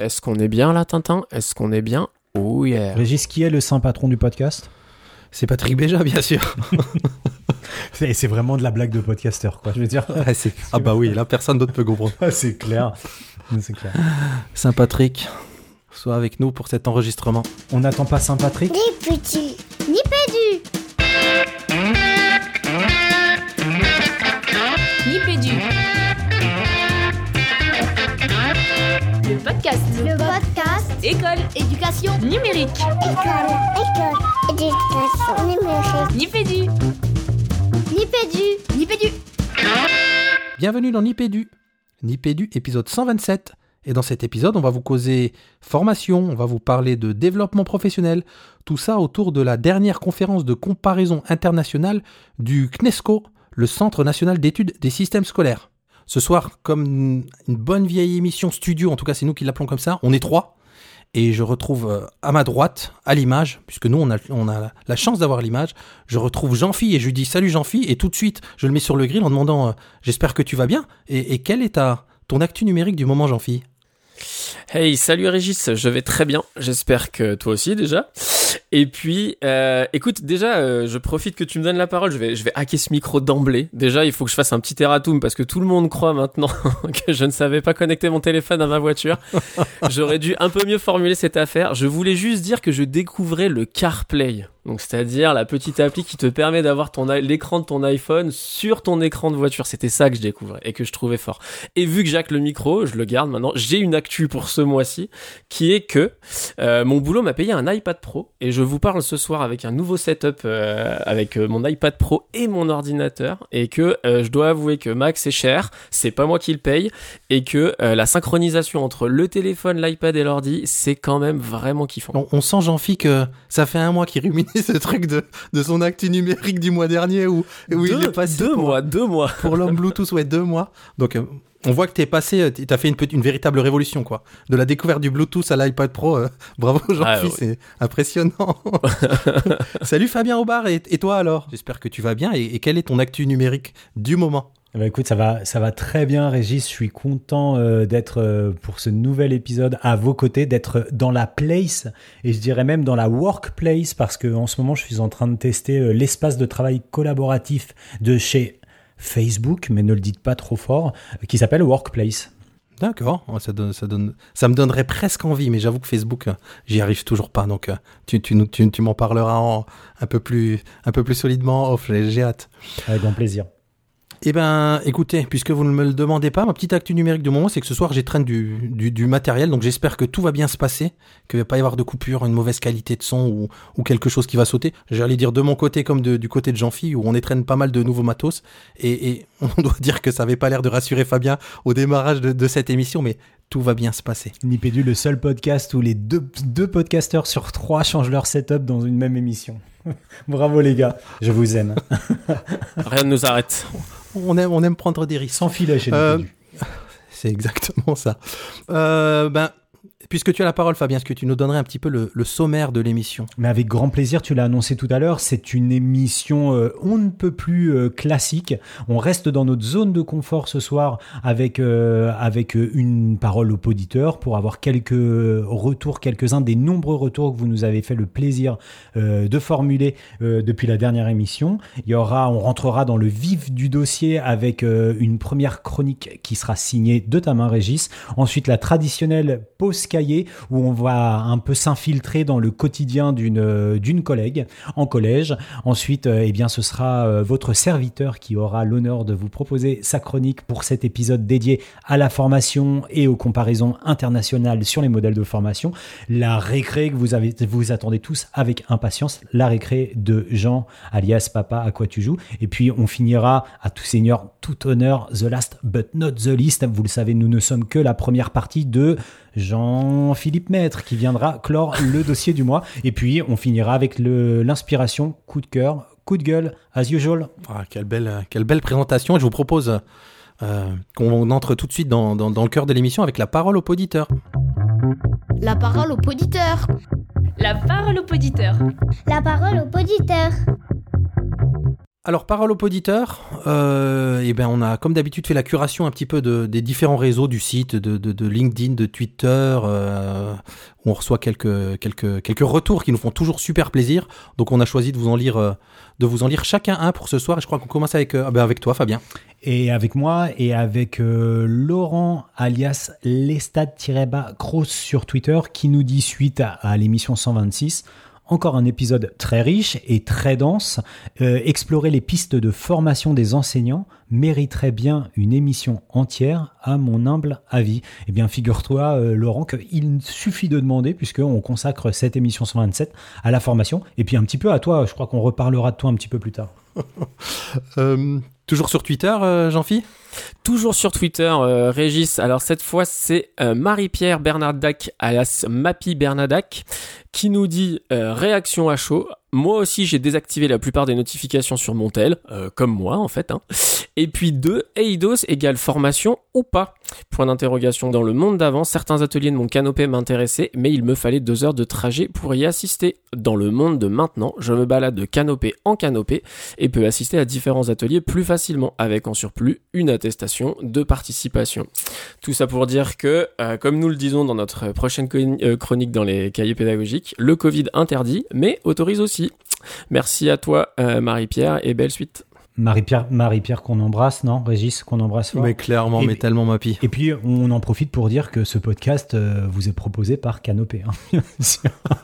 Est-ce qu'on est bien là, Tintin? Est-ce qu'on est bien? Oh yeah. Régis, qui est le saint patron du podcast? C'est Patrick Béja, bien sûr. C'est c'est vraiment de la blague de podcasteur, quoi. Je veux dire. ah, ah bah oui, là, personne d'autre peut comprendre. c'est clair. C'est clair. Saint-Patrick, sois avec nous pour cet enregistrement. On n'attend pas petit, ni podcast. Le podcast, École. éducation, Numérique. école, école, éducation numérique. Nipédu. Ni pédu, ni pédu. Bienvenue dans Nipédu. Nipédu, épisode 127. Et dans cet épisode, on va vous causer formation, on va vous parler de développement professionnel, tout ça autour de la dernière conférence de comparaison internationale du CNESCO, le Centre national d'études des systèmes scolaires. Ce soir, comme une bonne vieille émission studio, en tout cas c'est nous qui l'appelons comme ça, on est trois. Et je retrouve euh, à ma droite, à l'image, puisque nous on a, la chance d'avoir l'image, je retrouve Jean-Phi et je lui dis salut Jean-Phi et tout de suite je le mets sur le grill en demandant euh, j'espère que tu vas bien et, quelle est ta, ton actu numérique du moment Jean-Phi? Hey, salut Régis, je vais très bien. J'espère que toi aussi déjà. Et puis, euh, écoute, déjà, euh, je profite que tu me donnes la parole. Je vais, je vais hacker ce micro d'emblée. Déjà, il faut que je fasse un petit erratum parce que tout le monde croit maintenant que je ne savais pas connecter mon téléphone à ma voiture. J'aurais dû un peu mieux formuler cette affaire. Je voulais juste dire que je découvrais le CarPlay. Donc, c'est-à-dire la petite appli qui te permet d'avoir ton l'écran de ton iPhone sur ton écran de voiture. C'était ça que je découvrais et que je trouvais fort. Et vu que Jacques le micro, je le garde maintenant. J'ai une actu pour ce mois-ci qui est que euh, mon boulot m'a payé un iPad Pro et je vous parle ce soir avec un nouveau setup euh, avec euh, mon iPad Pro et mon ordinateur et que euh, je dois avouer que Max c'est cher, c'est pas moi qui le paye et que euh, la synchronisation entre le téléphone, l'iPad et l'ordi, c'est quand même vraiment kiffant. on, on sent Jean-Phi que ça fait un mois qu'il ruminait ce truc de, de son actu numérique du mois dernier où, où il deux, est passé deux pour, mois, deux mois. pour l'homme Bluetooth, ouais, deux mois. Donc, euh, on voit que t'es passé, euh, t'as fait une, véritable révolution, quoi. De la découverte du Bluetooth à l'iPad Pro, euh, bravo Ah, ouais. c'est impressionnant. Salut Fabien Aubard, et, et toi alors? J'espère que tu vas bien, et, et quel est ton actu numérique du moment? Ben, écoute, ça va, ça va très bien, Régis. Je suis content euh, d'être euh, pour ce nouvel épisode à vos côtés, d'être dans la place et je dirais même dans la workplace parce que en ce moment, je suis en train de tester euh, l'espace de travail collaboratif de chez Facebook, mais ne le dites pas trop fort, euh, qui s'appelle Workplace. D'accord, Oh, ça, donne, ça, donne, ça me donnerait presque envie, mais j'avoue que Facebook, euh, j'y arrive toujours pas, donc euh, tu, tu, nous- tu, tu m'en parleras en- un, peu plus, un peu plus solidement en off, j'ai j'ai hâte. Avec grand plaisir. Eh ben, écoutez, puisque vous ne me le demandez pas, ma petite actu numérique du moment, c'est que ce soir, j'étraîne du, du, du matériel, donc j'espère que tout va bien se passer, qu'il ne va pas y avoir de coupure, une mauvaise qualité de son ou, ou quelque chose qui va sauter. J'allais dire de mon côté comme de- du côté de Jean-Phi, où on étraîne pas mal de nouveaux matos, et, et on doit dire que ça n'avait pas l'air de rassurer Fabien au démarrage de, de cette émission, mais tout va bien se passer. Nipédu, le seul podcast où les deux, deux podcasteurs sur trois changent leur setup dans une même émission. Bravo les gars, je vous aime. Rien ne nous arrête. On aime, on aime prendre des risques. Sans filet chez Euh, Nipédu. C'est exactement ça. Euh, ben, puisque tu as la parole, Fabien, est-ce que tu nous donnerais un petit peu le, sommaire de l'émission? Mais avec grand plaisir, tu l'as annoncé tout à l'heure, c'est une émission euh, on ne peut plus euh, classique. On reste dans notre zone de confort ce soir avec, euh, avec une parole au auditeur pour avoir quelques retours, quelques-uns des nombreux retours que vous nous avez fait le plaisir de formuler depuis la dernière émission. Il y aura, on rentrera dans le vif du dossier avec une première chronique qui sera signée de ta main, Régis. Ensuite, la traditionnelle pause où on va un peu s'infiltrer dans le quotidien d'une euh, d'une collègue en collège. Ensuite, euh, eh bien, ce sera euh, votre serviteur qui aura l'honneur de vous proposer sa chronique pour cet épisode dédié à la formation et aux comparaisons internationales sur les modèles de formation. La récré que vous avez, vous attendez tous avec impatience, la récré de Jean, alias Papa, à quoi tu joues. Et puis, on finira à tout seigneur, tout honneur, the last but not the least. Vous le savez, nous ne sommes que la première partie de Jean-Philippe Maître qui viendra clore le dossier du mois. Et puis, on finira avec l'inspiration, coup de cœur, coup de gueule, as usual. Ah, quelle, belle, quelle belle présentation. Et je vous propose euh, qu'on entre tout de suite dans, dans, dans le cœur de l'émission avec la parole au poditeur. La parole au poditeur. La parole au poditeur. La parole au poditeur. Alors, parole aux auditeurs, euh, eh ben, on a comme d'habitude fait la curation un petit peu de, des différents réseaux du site, de, LinkedIn, de Twitter, euh, où on reçoit quelques, retours qui nous font toujours super plaisir. Donc, on a choisi de vous en lire, euh, chacun un pour ce soir. Et je crois qu'on commence avec, ah ben, avec toi, Fabien. Et avec moi et avec Laurent alias Lestad-Cross sur Twitter qui nous dit suite à l'émission 126 encore un épisode très riche et très dense. Euh, explorer les pistes de formation des enseignants mériterait bien une émission entière, à mon humble avis. Eh bien, figure-toi, euh, Laurent, qu'il suffit de demander, puisqu'on consacre cette émission 127 à la formation, et puis un petit peu à toi. Je crois qu'on reparlera de toi un petit peu plus tard. Euh, toujours sur Twitter, euh, Jean-Phi? Toujours sur Twitter, euh, Régis. Alors cette fois, c'est euh, Marie-Pierre Bernardac, alias Mappy Bernardac, qui nous dit euh, réaction à chaud. Moi aussi, j'ai désactivé la plupart des notifications sur mon tel, euh, comme moi en fait. Hein. Et puis deux, Eidos égale formation ou pas? Point d'interrogation. Dans le monde d'avant, certains ateliers de mon canopé m'intéressaient, mais il me fallait deux heures de trajet pour y assister. Dans le monde de maintenant, je me balade de canopé en canopé et peux assister à différents ateliers plus facilement, avec en surplus une attestation de participation. Tout ça pour dire que, euh, comme nous le disons dans notre prochaine euh, chronique dans les cahiers pédagogiques, le Covid interdit, mais autorise aussi. Merci à toi, euh, Marie-Pierre, et belle suite. Marie-Pierre, Marie-Pierre qu'on embrasse, non Régis, qu'on embrasse fort. Mais clairement, Et mais tellement Mappy. Et puis, on en profite pour dire que ce podcast euh, vous est proposé par Canopé. hein.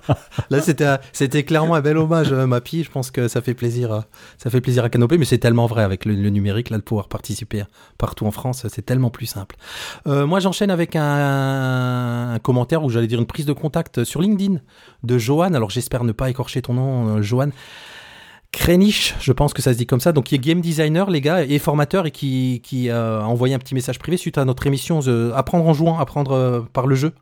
Là, c'était, c'était clairement un bel hommage, euh, Mappy. Je pense que ça fait plaisir, euh, ça fait plaisir à Canopé, mais c'est tellement vrai avec le, le numérique, là, de pouvoir participer partout en France, c'est tellement plus simple. Euh, moi, j'enchaîne avec un, un commentaire ou j'allais dire une prise de contact sur LinkedIn de Johan. Alors, j'espère ne pas écorcher ton nom, euh, Johan. Krenich, je pense que ça se dit comme ça, donc qui est game designer, les gars, et formateur, et qui, a envoyé un petit message privé suite à notre émission Apprendre en jouant, apprendre euh, par le jeu.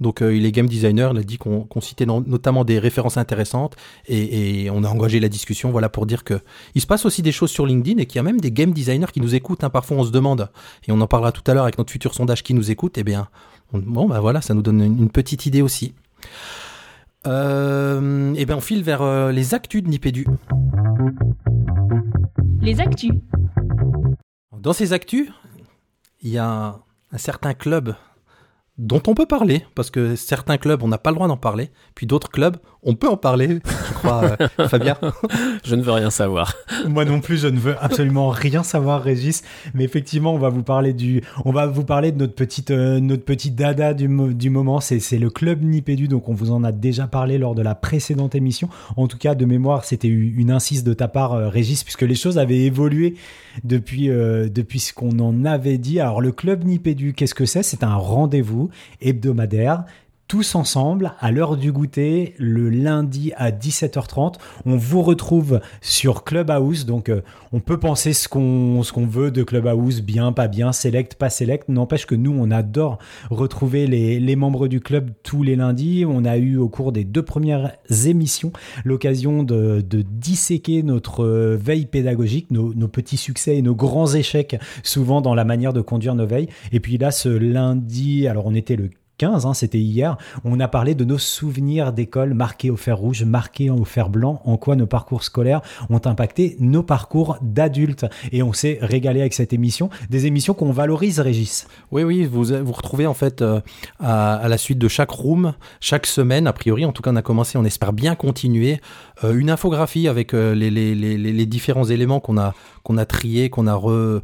Donc euh, il est game designer, il a dit qu'on citait no- notamment des références intéressantes, et, et on a engagé la discussion, voilà, pour dire que il se passe aussi des choses sur LinkedIn, et qu'il y a même des game designers qui nous écoutent, hein. parfois on se demande, et on en parlera tout à l'heure avec notre futur sondage qui nous écoute, et bien, on- bon, bah voilà, ça nous donne une, petite idée aussi. Euh, et bien on file vers les actus de Nipédu. Les actus. Dans ces actus, il y a un certain club dont on peut parler, parce que certains clubs, on n'a pas le droit d'en parler, puis d'autres clubs, on peut en parler, je crois, euh, Fabien. Je ne veux rien savoir. Moi non plus, je ne veux absolument rien savoir, Régis. Mais effectivement, on va vous parler du, on va vous parler de notre petite, euh, notre petite dada du, mo- du moment. C'est, c'est le club Nipédu. Donc, on vous en a déjà parlé lors de la précédente émission. En tout cas, de mémoire, c'était une insiste de ta part, euh, Régis, puisque les choses avaient évolué depuis, euh, depuis ce qu'on en avait dit. Alors, le club Nipédu, qu'est-ce que c'est? C'est un rendez-vous hebdomadaire tous ensemble à l'heure du goûter le lundi à 17h30. On vous retrouve sur Clubhouse, donc euh, on peut penser ce qu'on ce qu'on veut de Clubhouse, bien, pas bien, select, pas select. N'empêche que nous, on adore retrouver les, les membres du club tous les lundis. On a eu au cours des deux premières émissions l'occasion de, de disséquer notre euh, veille pédagogique, nos, nos petits succès et nos grands échecs, souvent dans la manière de conduire nos veilles. Et puis là, ce lundi, alors on était le 15, hein, c'était hier, on a parlé de nos souvenirs d'école marqués au fer rouge, marqués au fer blanc, en quoi nos parcours scolaires ont impacté nos parcours d'adultes. Et on s'est régalé avec cette émission, des émissions qu'on valorise, Régis. Oui, oui, vous vous retrouvez en fait euh, à, la suite de chaque room, chaque semaine, a priori, en tout cas on a commencé, on espère bien continuer, euh, une infographie avec euh, les, différents éléments qu'on a, a triés, qu'on a re-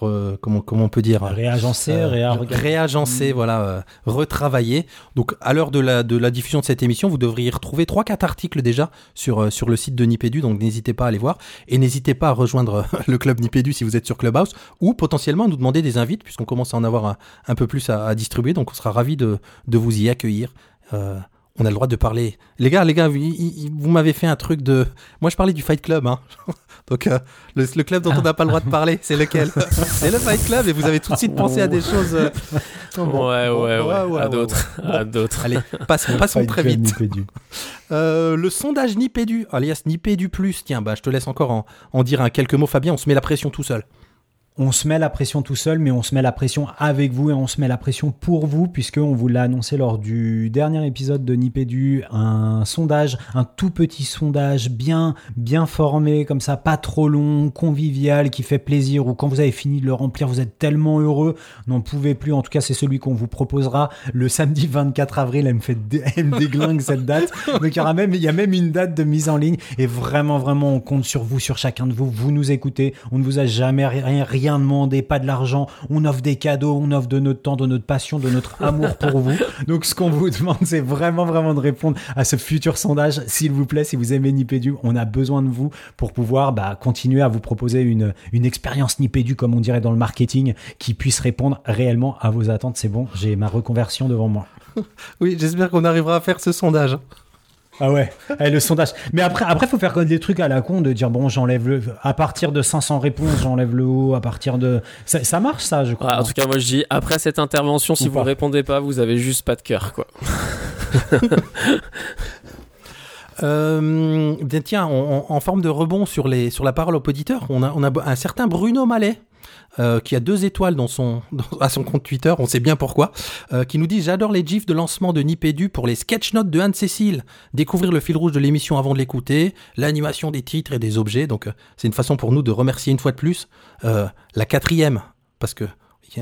re- comment, comment on peut dire Réagencé, Euh, réorganisé. réagencé, voilà, euh, retravaillé. Donc, à l'heure de la, de la diffusion de cette émission, vous devriez retrouver trois, quatre articles déjà sur, euh, sur le site de Nipédu. Donc, n'hésitez pas à aller voir. Et n'hésitez pas à rejoindre le club Nipédu si vous êtes sur Clubhouse ou potentiellement à nous demander des invites puisqu'on commence à en avoir un, un peu plus à, à distribuer. Donc, on sera ravis de, de vous y accueillir. On a le droit de parler. Les gars, les gars, vous, m'avez fait un truc de. Moi, je parlais du Fight Club. Hein. Donc, euh, le, le club dont on n'a pas le droit de parler, c'est lequel? C'est le Fight Club. Et vous avez tout de suite pensé à des choses. euh, bon, ouais, bon, ouais, ouais, ouais, ouais, à d'autres, à d'autres. Allez, passons très Club vite. Nipédu. Euh, le sondage Nipédu, alias Nipédu Plus. Tiens, bah, je te laisse encore en, en dire un quelques mots, Fabien. On se met la pression tout seul. On se met la pression tout seul, mais on se met la pression avec vous et on se met la pression pour vous, puisque on vous l'a annoncé lors du dernier épisode de Nipédu, un sondage, un tout petit sondage bien, bien formé, comme ça, pas trop long, convivial, qui fait plaisir, ou quand vous avez fini de le remplir, vous êtes tellement heureux, n'en pouvez plus. En tout cas, c'est celui qu'on vous proposera le samedi 24 avril. Elle me fait, elle me déglingue cette date. Donc il y aura même, il y a même une date de mise en ligne. Et vraiment, vraiment, on compte sur vous, sur chacun de vous. Vous nous écoutez. On ne vous a jamais rien, rien demandé, pas de l'argent. On offre des cadeaux, on offre de notre temps, de notre passion, de notre amour pour vous. Donc ce qu'on vous demande, c'est vraiment, vraiment de répondre à ce futur sondage. S'il vous plaît, si vous aimez Nipédu, on a besoin de vous pour pouvoir bah, continuer à vous proposer une, une expérience Nipédu, comme on dirait dans le marketing, qui puisse répondre réellement à vos attentes. C'est bon, j'ai ma reconversion devant moi. Oui, j'espère qu'on arrivera à faire ce sondage. Ah ouais, Eh, le sondage. Mais après, après, faut faire des trucs à la con de dire bon, j'enlève le, à partir de 500 réponses, j'enlève le haut, à partir de, ça, ça marche ça, je crois. Ouais, en tout cas, moi je dis, après cette intervention, si Ou vous pas. répondez pas, vous avez juste pas de cœur, quoi. Euh, tiens, on- on- en forme de rebond sur, les, sur la parole au poditeur, on a, on a un certain Bruno Mallet. Euh, qui a deux étoiles dans son, à son compte Twitter, on sait bien pourquoi, euh, qui nous dit J'adore les gifs de lancement de Nipédu pour les sketch notes de Anne-Cécile. Découvrir le fil rouge de l'émission avant de l'écouter, l'animation des titres et des objets. Donc, euh, c'est une façon pour nous de remercier une fois de plus la quatrième, parce que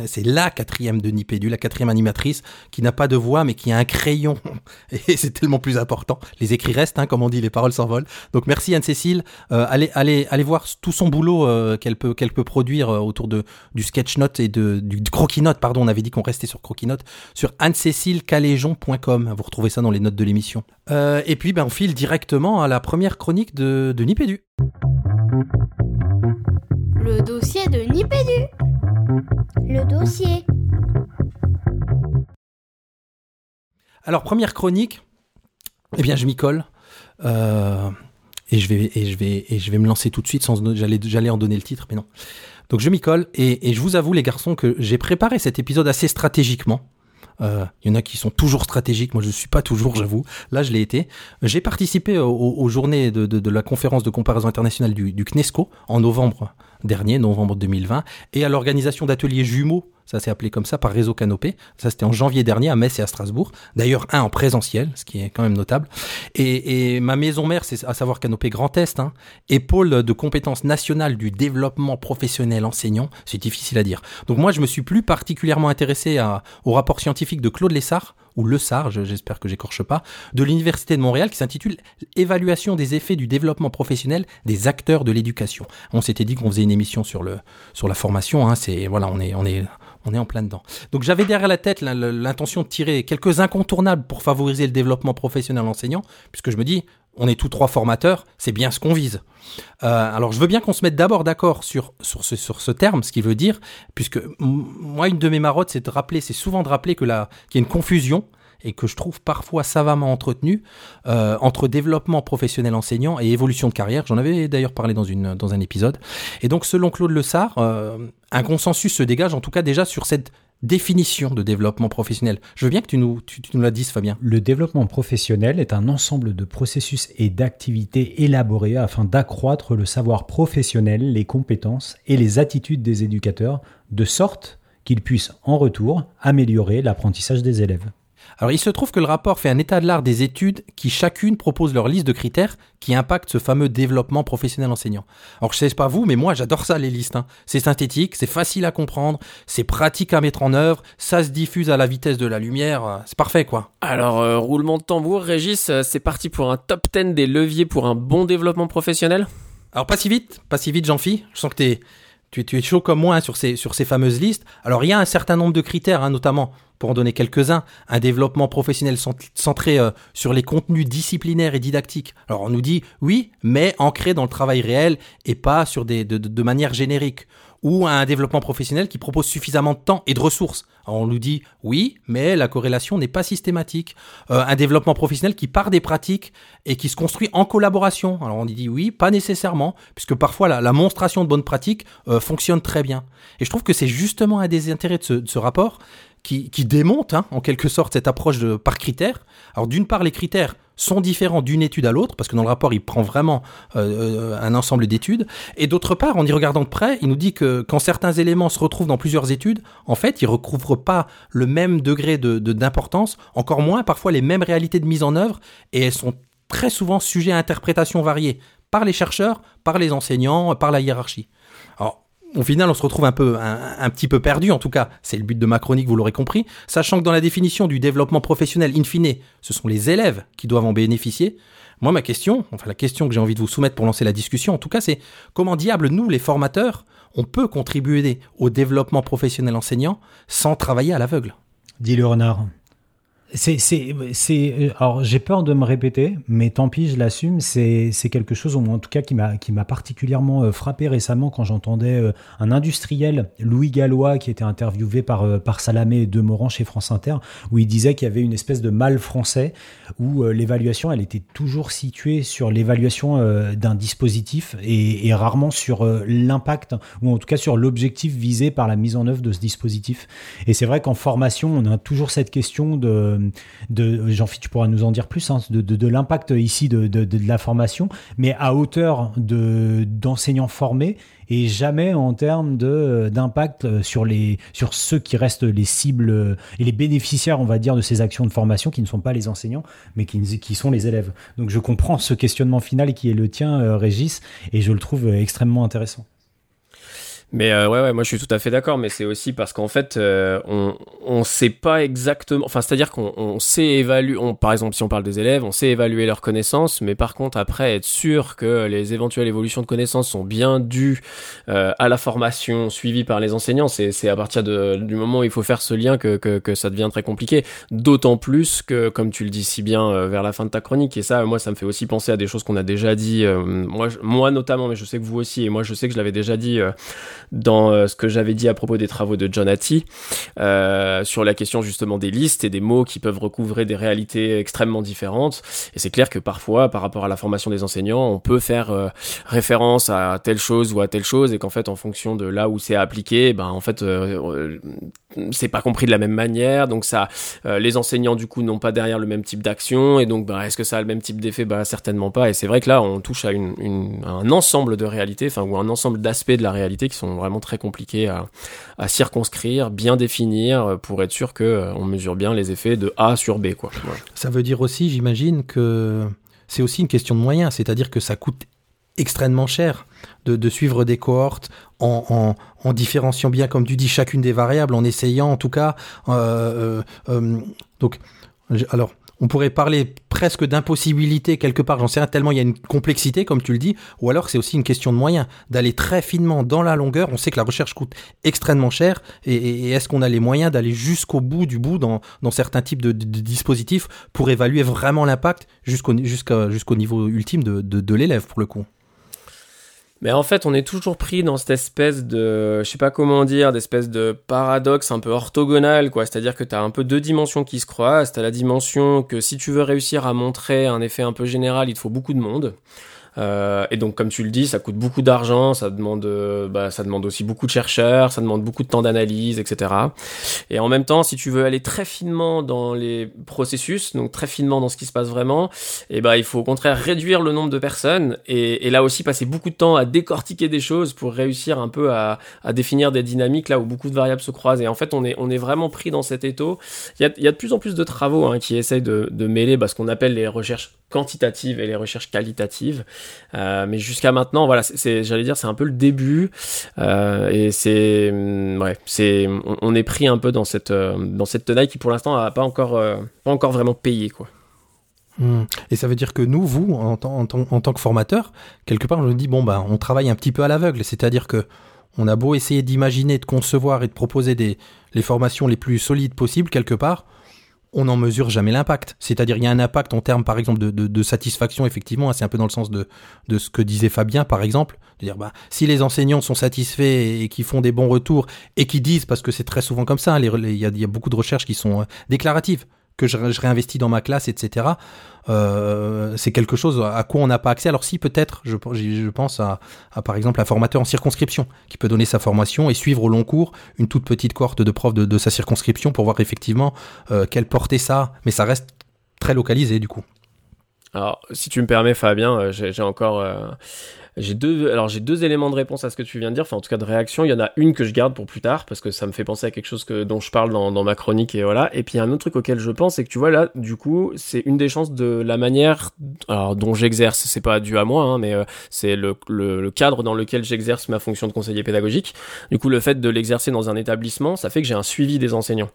c'est la quatrième de Nipédu, la quatrième animatrice, qui n'a pas de voix, mais qui a un crayon. Et c'est tellement plus important. Les écrits restent, hein, comme on dit, les paroles s'envolent. Donc merci Anne-Cécile. Euh, allez, allez, allez voir tout son boulot euh, qu'elle peut, qu'elle peut produire euh, autour de, du sketch note et de, du, du croquis note. Pardon, on avait dit qu'on restait sur croquis note. Sur anne-cécile-caléjon.com. Vous retrouvez ça dans les notes de l'émission. Et puis, ben, on file directement à la première chronique de, de Nipédu. Le dossier de Nipédu. Le dossier. Alors, première chronique, eh bien, je m'y colle. Euh, et, je vais, et, je vais, et je vais me lancer tout de suite sans j'allais, en donner le titre, mais non. Donc, je m'y colle. Et je vous avoue, les garçons, que j'ai préparé cet épisode assez stratégiquement. Euh, Il y en a qui sont toujours stratégiques. Moi, je ne suis pas toujours, j'avoue. Là, je l'ai été. J'ai participé aux, aux journées de, de, de la conférence de comparaison internationale du, du CNESCO en novembre dernier, novembre 2020, et à l'organisation d'ateliers jumeaux, ça s'est appelé comme ça, par Réseau Canopé. Ça, c'était en janvier dernier à Metz et à Strasbourg. D'ailleurs, un en présentiel, ce qui est quand même notable. Et, ma maison mère, c'est à savoir Canopé Grand Est, hein, de compétences nationales du développement professionnel enseignant. C'est difficile à dire. Donc moi, je me suis plus particulièrement intéressé au rapport scientifique de Claude Lessard, ou Le Sar, je- j'espère que j'écorche pas, de l'Université de Montréal qui s'intitule Évaluation des effets du développement professionnel des acteurs de l'éducation. On s'était dit qu'on faisait une émission sur le sur la formation, hein, c'est voilà, on est on est on est en plein dedans. Donc j'avais derrière la tête l'in- l'intention de tirer quelques incontournables pour favoriser le développement professionnel enseignant, puisque je me dis on est tous trois formateurs, c'est bien ce qu'on vise. Euh, alors je veux bien qu'on se mette d'abord d'accord sur, sur, ce, sur ce terme, ce qu'il veut dire, puisque moi une de mes marottes c'est de rappeler, c'est souvent de rappeler que la, qu'il y a une confusion et que je trouve parfois savamment entretenue euh, entre développement professionnel enseignant et évolution de carrière. J'en avais d'ailleurs parlé dans, une, dans un épisode. Et donc selon Claude Lessard, euh, un consensus se dégage en tout cas déjà sur cette définition de développement professionnel. Je veux bien que tu nous, la dises Fabien. Le développement professionnel est un ensemble de processus et d'activités élaborés afin d'accroître le savoir professionnel, les compétences et les attitudes des éducateurs, de sorte qu'ils puissent en retour améliorer l'apprentissage des élèves. Alors il se trouve que le rapport fait un état de l'art des études qui chacune propose leur liste de critères qui impactent ce fameux développement professionnel enseignant. Alors je sais pas vous, mais moi j'adore ça les listes. hein. C'est synthétique, c'est facile à comprendre, c'est pratique à mettre en œuvre, ça se diffuse à la vitesse de la lumière, euh, c'est parfait quoi. Alors, euh, roulement de tambour, Régis, euh, c'est parti pour un top 10 des leviers pour un bon développement professionnel? Alors pas si vite, pas si vite Jean-Phi, je sens que t'es, tu, es chaud comme moi hein, sur, ces, fameuses listes. Alors il y a un certain nombre de critères, hein, notamment, pour en donner quelques-uns, un développement professionnel cent- centré euh, sur les contenus disciplinaires et didactiques. Alors on nous dit oui, mais ancré dans le travail réel et pas sur des, de, de- de manière générique. Ou un développement professionnel qui propose suffisamment de temps et de ressources. Alors on nous dit oui, mais la corrélation n'est pas systématique. Euh, un développement professionnel qui part des pratiques et qui se construit en collaboration. Alors on dit oui, pas nécessairement, puisque parfois la, la monstration de bonnes pratiques euh, fonctionne très bien. Et je trouve que c'est justement un des intérêts de ce, de ce rapport qui, qui démonte hein, en quelque sorte cette approche de, par critères. Alors d'une part, les critères sont différents d'une étude à l'autre, parce que dans le rapport, il prend vraiment euh, un ensemble d'études. Et d'autre part, en y regardant de près, il nous dit que quand certains éléments se retrouvent dans plusieurs études, en fait, ils recouvrent pas le même degré de d'importance, encore moins parfois les mêmes réalités de mise en œuvre, et elles sont très souvent sujets à interprétations variées par les chercheurs, par les enseignants, par la hiérarchie. Au final, on se retrouve un peu, un, petit peu perdu. En tout cas, c'est le but de ma chronique, vous l'aurez compris. Sachant que dans la définition du développement professionnel, in fine, ce sont les élèves qui doivent en bénéficier. Moi, ma question, enfin la question que j'ai envie de vous soumettre pour lancer la discussion, en tout cas, c'est comment diable nous, les formateurs, on peut contribuer au développement professionnel enseignant sans travailler à l'aveugle? Dis le renard. C'est, c'est, c'est, euh, alors j'ai peur de me répéter, mais tant pis, je l'assume. C'est, c'est quelque chose, en tout cas, qui m'a, qui m'a particulièrement euh, frappé récemment quand j'entendais euh, un industriel, Louis Gallois, qui était interviewé par, par Salamé et Demorand chez France Inter, où il disait qu'il y avait une espèce de mal français où l'évaluation, elle était toujours située sur l'évaluation d'un dispositif et, et, rarement sur l'impact, ou en tout cas sur l'objectif visé par la mise en œuvre de ce dispositif. Et c'est vrai qu'en formation, on a toujours cette question de de Jean-Philippe, tu pourras nous en dire plus, hein, de, l'impact ici de, la formation, mais à hauteur d'enseignants formés et jamais en termes d'impact sur les sur ceux qui restent les cibles et les bénéficiaires, on va dire, de ces actions de formation qui ne sont pas les enseignants, mais qui, qui sont les élèves. Donc je comprends ce questionnement final qui est le tien, euh, Régis, et je le trouve extrêmement intéressant. Mais euh, ouais, ouais, moi je suis tout à fait d'accord, mais c'est aussi parce qu'en fait, euh, on on sait pas exactement. Enfin, c'est-à-dire qu'on on sait évaluer. On, par exemple, si on parle des élèves, on sait évaluer leurs connaissances, mais par contre, après, être sûr que les éventuelles évolutions de connaissances sont bien dues euh, à la formation suivie par les enseignants, c'est c'est à partir de, du moment où il faut faire ce lien que que, que ça devient très compliqué. D'autant plus que, comme tu le dis si bien euh, vers la fin de ta chronique, et ça, moi, ça me fait aussi penser à des choses qu'on a déjà dit. Euh, moi, moi notamment, mais je sais que vous aussi, et moi, je sais que je l'avais déjà dit dans euh, ce que j'avais dit à propos des travaux de John Hattie, euh, sur la question justement des listes et des mots qui peuvent recouvrer des réalités extrêmement différentes. Et c'est clair que parfois, par rapport à la formation des enseignants, on peut faire euh, référence à telle chose ou à telle chose, et qu'en fait, en fonction de là où c'est appliqué, ben en fait, c'est pas compris de la même manière. Donc ça, les enseignants du coup n'ont pas derrière le même type d'action, et donc ben, est-ce que ça a le même type d'effet? Ben certainement pas. Et c'est vrai que là, on touche à, une, une, un ensemble de réalités, enfin ou un ensemble d'aspects de la réalité qui sont vraiment très compliqué à, circonscrire, bien définir euh, pour être sûr que euh, on mesure bien les effets de A sur B. Quoi. Ça veut dire aussi, j'imagine, que c'est aussi une question de moyens, c'est-à-dire que ça coûte extrêmement cher de, suivre des cohortes en, différenciant bien, comme tu dis, chacune des variables, en essayant en tout cas. Euh, donc, alors, on pourrait parler presque d'impossibilité quelque part, j'en sais rien, tellement il y a une complexité, comme tu le dis, ou alors c'est aussi une question de moyens, d'aller très finement dans la longueur. On sait que la recherche coûte extrêmement cher, et, est-ce qu'on a les moyens d'aller jusqu'au bout du bout dans, certains types de, dispositifs pour évaluer vraiment l'impact jusqu'au jusqu'au niveau ultime de, de l'élève, pour le coup? Mais en fait, on est toujours pris dans cette espèce de, je sais pas comment dire, d'espèce de paradoxe un peu orthogonal, quoi. C'est-à-dire que tu as un peu deux dimensions qui se croisent. Tu as la dimension que si tu veux réussir à montrer un effet un peu général, il te faut beaucoup de monde. Euh, et donc, comme tu le dis, ça coûte beaucoup d'argent, ça demande, euh, bah, ça demande aussi beaucoup de chercheurs, ça demande beaucoup de temps d'analyse, etc. Et en même temps, si tu veux aller très finement dans les processus, donc très finement dans ce qui se passe vraiment, et eh ben, il faut au contraire réduire le nombre de personnes et, et, là aussi passer beaucoup de temps à décortiquer des choses pour réussir un peu à, à, définir des dynamiques là où beaucoup de variables se croisent. Et en fait, on est, on est vraiment pris dans cet étau. Il y a, y a de plus en plus de travaux hein, qui essayent de, de mêler bah, ce qu'on appelle les recherches quantitatives et les recherches qualitatives. Euh, mais jusqu'à maintenant, voilà, c'est, j'allais dire, c'est un peu le début, euh, et c'est, mm, ouais, c'est, on, est pris un peu dans cette, euh, dans cette tenaille qui pour l'instant n'a pas encore, pas encore vraiment payé, quoi. Hmm. Et ça veut dire que nous, vous, en, tant que formateur, quelque part, on nous dit bon bah, on travaille un petit peu à l'aveugle, c'est-à-dire que on a beau essayer d'imaginer, de concevoir et de proposer des les formations les plus solides possibles quelque part, on n'en mesure jamais l'impact. C'est-à-dire, il y a un impact en termes, par exemple, de, satisfaction, effectivement. Hein, c'est un peu dans le sens de, de ce que disait Fabien, par exemple. De dire, bah, si les enseignants sont satisfaits et, qui font des bons retours et qui disent, parce que c'est très souvent comme ça, hein, il y, a, beaucoup de recherches qui sont euh, déclaratives que je, je réinvestis dans ma classe, etc. Euh, c'est quelque chose à quoi on n'a pas accès. Alors si peut-être, je, pense à, par exemple un formateur en circonscription qui peut donner sa formation et suivre au long cours une toute petite cohorte de profs de, sa circonscription pour voir effectivement euh, quelle portée ça, mais ça reste très localisé du coup. Alors, si tu me permets, Fabien, euh, j'ai encore, euh, j'ai deux, alors j'ai deux éléments de réponse à ce que tu viens de dire, enfin en tout cas de réaction. Il y en a une que je garde pour plus tard parce que ça me fait penser à quelque chose que dont je parle dans, dans ma chronique et voilà. Et puis il y a un autre truc auquel je pense, c'est que tu vois là, du coup, c'est une des chances de la manière, alors dont j'exerce. C'est pas dû à moi, hein, mais euh, c'est le, le, le, cadre dans lequel j'exerce ma fonction de conseiller pédagogique. Du coup, le fait de l'exercer dans un établissement, ça fait que j'ai un suivi des enseignants.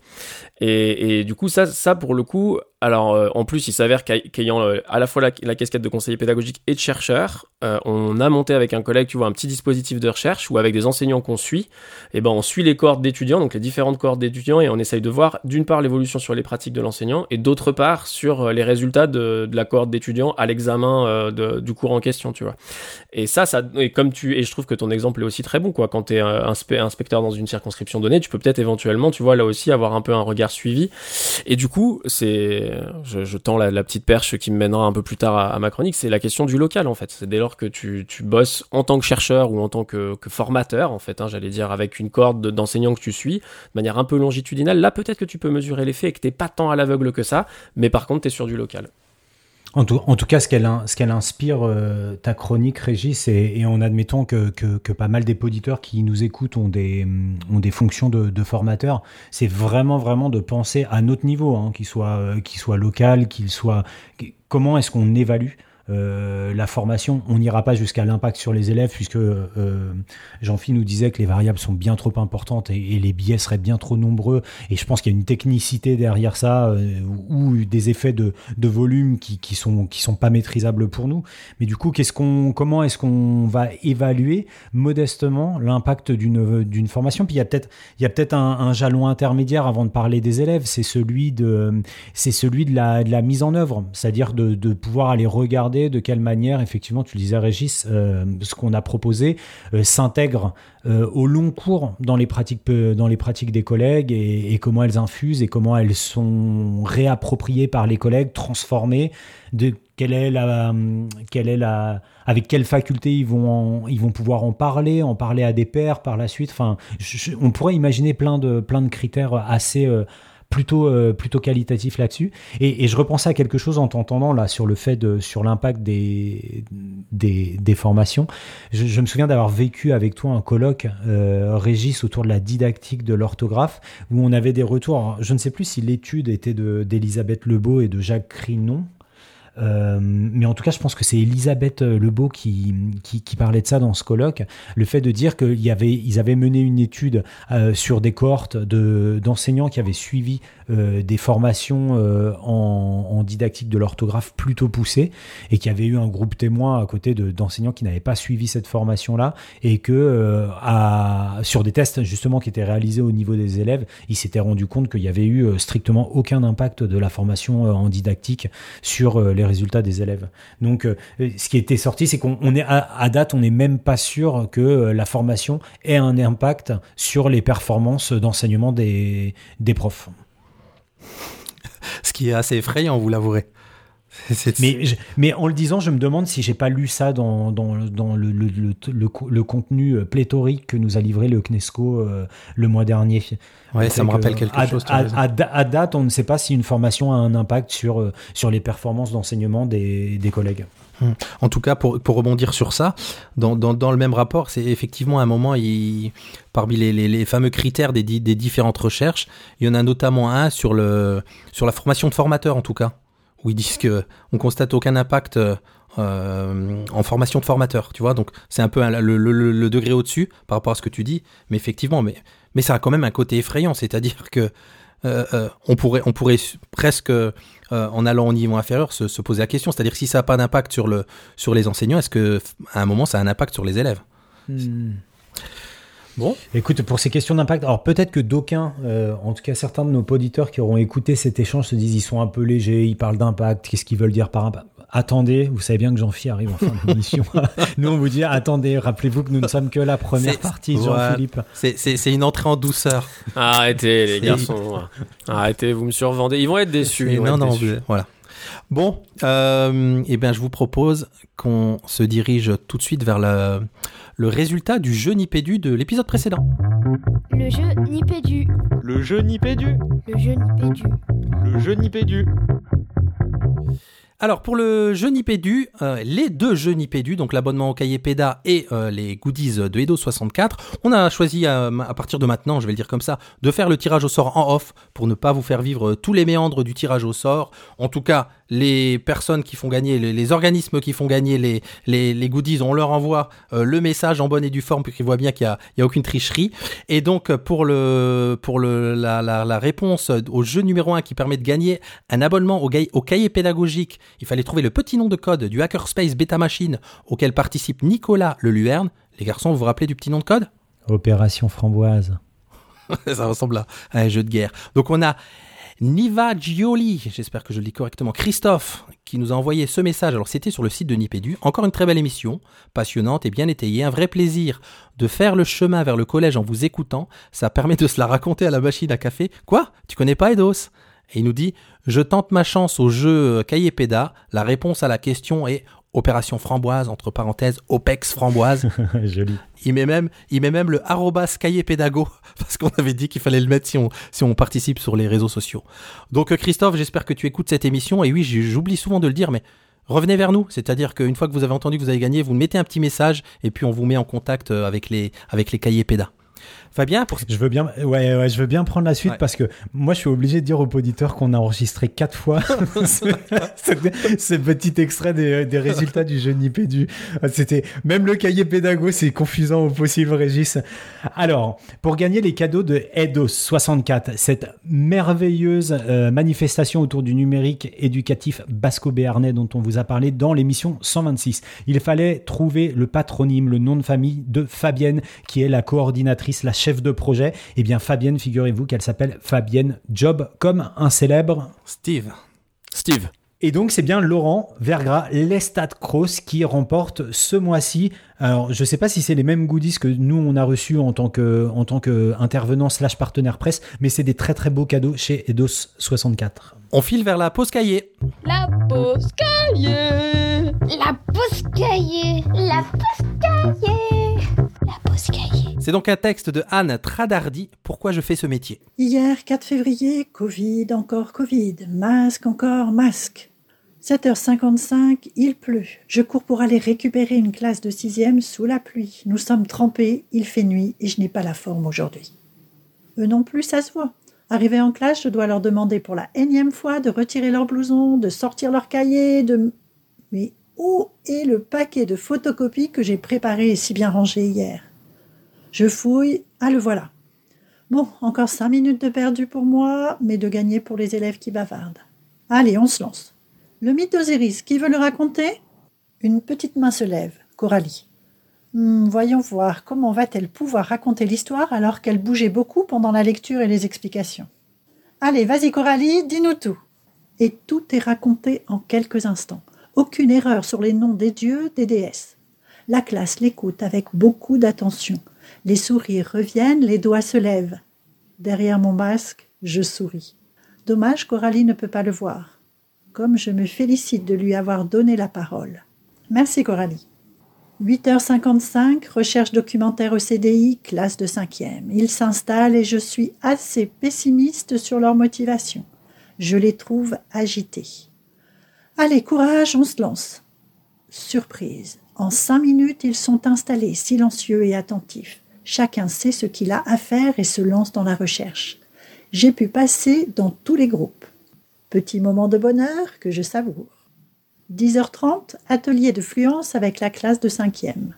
Et, et du coup, ça, ça pour le coup, alors euh, en plus, il s'avère qu'ayant euh, à la fois la, la, casquette de conseiller pédagogique et de chercheur, euh, on a monté avec un collègue, tu vois, un petit dispositif de recherche où avec des enseignants qu'on suit, et eh ben on suit les cohortes d'étudiants, donc les différentes cohortes d'étudiants, et on essaye de voir d'une part l'évolution sur les pratiques de l'enseignant et d'autre part sur euh, les résultats de, de la cohorte d'étudiants à l'examen euh, du cours en question, tu vois. Et ça, ça, et comme tu, et je trouve que ton exemple est aussi très bon, quoi. Quand t'es inspe inspecteur dans une circonscription donnée, tu peux peut-être éventuellement, tu vois, là aussi avoir un peu un regard suivi. Et du coup, c'est, je, tends la, petite perche qui me mènera un peu plus tard à, ma chronique, c'est la question du local en fait. C'est dès lors que tu, bosses en tant que chercheur ou en tant que, que formateur, en fait, hein, j'allais dire, avec une corde d'enseignants que tu suis, de manière un peu longitudinale, là peut-être que tu peux mesurer l'effet et que t'es pas tant à l'aveugle que ça, mais par contre t'es sur du local. En tout, cas, ce qu'elle inspire euh, ta chronique, Régis, et, en admettant que, pas mal des auditeurs qui nous écoutent ont des, des fonctions de, formateurs, c'est vraiment, vraiment de penser à notre niveau, hein, qu'il soit, euh, soit local, qu'il soit. Comment est-ce qu'on évalue euh, la formation, on n'ira pas jusqu'à l'impact sur les élèves puisque euh, Jean-Philippe nous disait que les variables sont bien trop importantes et, les biais seraient bien trop nombreux. Et je pense qu'il y a une technicité derrière ça euh, ou des effets de, volume qui, qui, sont qui sont pas maîtrisables pour nous. Mais du coup, comment est-ce qu'on va évaluer modestement l'impact d'une formation? Puis il y a peut-être peut-être un, un, jalon intermédiaire avant de parler des élèves, c'est celui de celui de la, mise en œuvre, c'est-à-dire de pouvoir aller regarder de quelle manière, effectivement, tu le disais Régis, euh, ce qu'on a proposé euh, s'intègre euh, au long cours dans les pratiques, dans les pratiques des collègues et, comment elles infusent et comment elles sont réappropriées par les collègues, transformées, de quelle est la, quelle est la, avec quelle faculté ils vont, ils vont pouvoir en parler, en parler à des pairs par la suite. Enfin, on pourrait imaginer plein de, plein de critères assez plutôt euh, plutôt qualitatif là-dessus. Et, et, je repensais à quelque chose en t'entendant là sur le fait de sur l'impact des, des, des formations. Je, je me souviens d'avoir vécu avec toi un colloque euh, Régis autour de la didactique de l'orthographe où on avait des retours. Je ne sais plus si l'étude était de d'Elisabeth Lebeau et de Jacques Crinon. Euh, mais en tout cas, je pense que c'est Elisabeth Lebeau qui, parlait de ça dans ce colloque. Le fait de dire qu'ils avait, avaient mené une étude euh, sur des cohortes de, d'enseignants qui avaient suivi euh, des formations euh, en, didactique de l'orthographe plutôt poussées et qui avait eu un groupe témoin à côté de, d'enseignants qui n'avaient pas suivi cette formation-là et que euh, sur des tests justement qui étaient réalisés au niveau des élèves, ils s'étaient rendu compte qu'il y avait eu strictement aucun impact de la formation en didactique sur les résultats des élèves. Donc, euh, ce qui était sorti, c'est qu'on est à, date, on n'est même pas sûr que euh, la formation ait un impact sur les performances d'enseignement des, des profs. Ce qui est assez effrayant, vous l'avouerez. Mais, je, mais en le disant, je me demande si j'ai pas lu ça dans, dans, dans le, le, le, le, contenu pléthorique que nous a livré le CNESCO euh, le mois dernier. Ouais, ça me rappelle quelque à, chose. À, à, à, date, on ne sait pas si une formation a un impact sur, euh, sur les performances d'enseignement des, des collègues. En tout cas, pour, pour rebondir sur ça, dans, dans, dans le même rapport, c'est effectivement à un moment, il, parmi les, les, les, fameux critères des, des différentes recherches, il y en a notamment un sur, le, sur la formation de formateurs, en tout cas où ils disent que on constate aucun impact euh, en formation de formateur, tu vois. Donc c'est un peu le, degré au-dessus par rapport à ce que tu dis, mais effectivement, mais mais ça a quand même un côté effrayant, c'est-à-dire que euh, euh, on pourrait on pourrait presque en allant au niveau inférieur se, se poser la question, c'est-à-dire si ça n'a pas d'impact sur le sur les enseignants, est-ce que à un moment ça a un impact sur les élèves? Hmm. Bon. Écoute, pour ces questions d'impact, alors peut-être que d'aucuns, euh, en tout cas certains de nos auditeurs qui auront écouté cet échange se disent ils sont un peu légers, ils parlent d'impact, qu'est-ce qu'ils veulent dire par impact? Attendez, vous savez bien que Jean-Philippe arrive en fin d'émission. nous, on vous dit, attendez, rappelez-vous que nous ne sommes que la première C'est- partie. Jean-Philippe. C'est- C'est c'est une entrée en douceur. Arrêtez les C'est- garçons. Arrêtez, vous me survendez. Ils vont être déçus. C'est- ils vont non, être non, déçus. vous- voilà. Bon, euh, eh bien, je vous propose qu'on se dirige tout de suite vers le, le résultat du jeu Nipédu de l'épisode précédent. Le jeu Nipédu. Le jeu Nipédu. Le jeu Nipédu. Le jeu Nipédu. Alors, pour le jeu Nipédu, euh, les deux jeux Nipédu, donc l'abonnement au cahier PEDA et euh, les goodies de Edo 64, on a choisi euh, à partir de maintenant, je vais le dire comme ça, de faire le tirage au sort en off pour ne pas vous faire vivre tous les méandres du tirage au sort. En tout cas, les personnes qui font gagner, les, les organismes qui font gagner les, les, les goodies, on leur envoie euh, le message en bonne et due forme pour qu'ils voient bien qu'il n'y a, a aucune tricherie. Et donc, pour, le, pour le, la, la, la réponse au jeu numéro 1 qui permet de gagner un abonnement au, au cahier pédagogique, il fallait trouver le petit nom de code du Hackerspace Beta Machine auquel participe Nicolas Leluerne. Les garçons, vous vous rappelez du petit nom de code? Opération Framboise. Ça ressemble à un jeu de guerre. Donc on a Niva Gioli, j'espère que je le dis correctement, Christophe, qui nous a envoyé ce message. Alors c'était sur le site de Nipédu. Encore une très belle émission, passionnante et bien étayée. Un vrai plaisir de faire le chemin vers le collège en vous écoutant. Ça permet de se la raconter à la machine à café. Quoi? Tu connais pas Eidos? Et il nous dit Je tente ma chance au jeu Cahier Péda. La réponse à la question est Opération framboise, entre parenthèses, OPEX framboise. Joli. Il met même, il met même le arrobas cahier pédago parce qu'on avait dit qu'il fallait le mettre si on, si on participe sur les réseaux sociaux. Donc euh, Christophe, j'espère que tu écoutes cette émission et oui, j'oublie souvent de le dire, mais revenez vers nous. C'est-à-dire qu'une fois que vous avez entendu que vous avez gagné, vous mettez un petit message et puis on vous met en contact euh, avec les, avec les cahiers pédas. Fabien, pour Je veux bien, ouais, ouais, je veux bien prendre la suite Ouais. parce que moi, je suis obligé de dire aux auditeurs qu'on a enregistré quatre fois ce, petit extrait des, des résultats du jeu Nipédu. C'était même le cahier pédago, c'est confusant au possible, Régis. Alors, pour gagner les cadeaux de Eidos 64, cette merveilleuse euh, manifestation autour du numérique éducatif basco-béarnais dont on vous a parlé dans l'émission 126, il fallait trouver le patronyme, le nom de famille de Fabienne, qui est la coordinatrice, la chef de projet. Eh bien, Fabienne, figurez-vous qu'elle s'appelle Fabienne Job, comme un célèbre Steve. Steve. et donc, c'est bien Laurent Vergras, l'Estat Cross, qui remporte ce mois-ci. Alors, je sais pas si c'est les mêmes goodies que nous, on a reçus en tant que, en tant que intervenant slash partenaire presse, mais c'est des très très beaux cadeaux chez Eidos 64. On file vers la pause cahier. La pause cahier. La pause cahier. La pause cahier. La pause cahier. C'est donc un texte de Anne Tradardi. Pourquoi je fais ce métier? Hier, 4 février, Covid, encore Covid, masque, encore masque. 7h55, il pleut. Je cours pour aller récupérer une classe de sixième sous la pluie. Nous sommes trempés, il fait nuit et je n'ai pas la forme aujourd'hui. Eux non plus, ça se voit. Arrivé en classe, je dois leur demander pour la énième fois de retirer leur blouson, de sortir leur cahier, de... Mais où est le paquet de photocopies que j'ai préparé et si bien rangé hier? Je fouille, ah le voilà. Bon, encore cinq minutes de perdu pour moi, mais de gagner pour les élèves qui bavardent. Allez, on se lance. Le mythe d'Osiris, qui veut le raconter? Une petite main se lève, Coralie. Hmm, voyons voir, comment va-t-elle pouvoir raconter l'histoire alors qu'elle bougeait beaucoup pendant la lecture et les explications? Allez, vas-y Coralie, dis-nous tout. Et tout est raconté en quelques instants. Aucune erreur sur les noms des dieux, des déesses. La classe l'écoute avec beaucoup d'attention. Les sourires reviennent, les doigts se lèvent. Derrière mon masque, je souris. Dommage qu'Aurélie ne peut pas le voir. Comme je me félicite de lui avoir donné la parole. Merci Coralie. 8h55, recherche documentaire au CDI, classe de 5e. Ils s'installent et je suis assez pessimiste sur leur motivation. Je les trouve agités. Allez, courage, on se lance. Surprise. En cinq minutes, ils sont installés, silencieux et attentifs. Chacun sait ce qu'il a à faire et se lance dans la recherche. J'ai pu passer dans tous les groupes. Petit moment de bonheur que je savoure. 10h30, atelier de fluence avec la classe de 5e.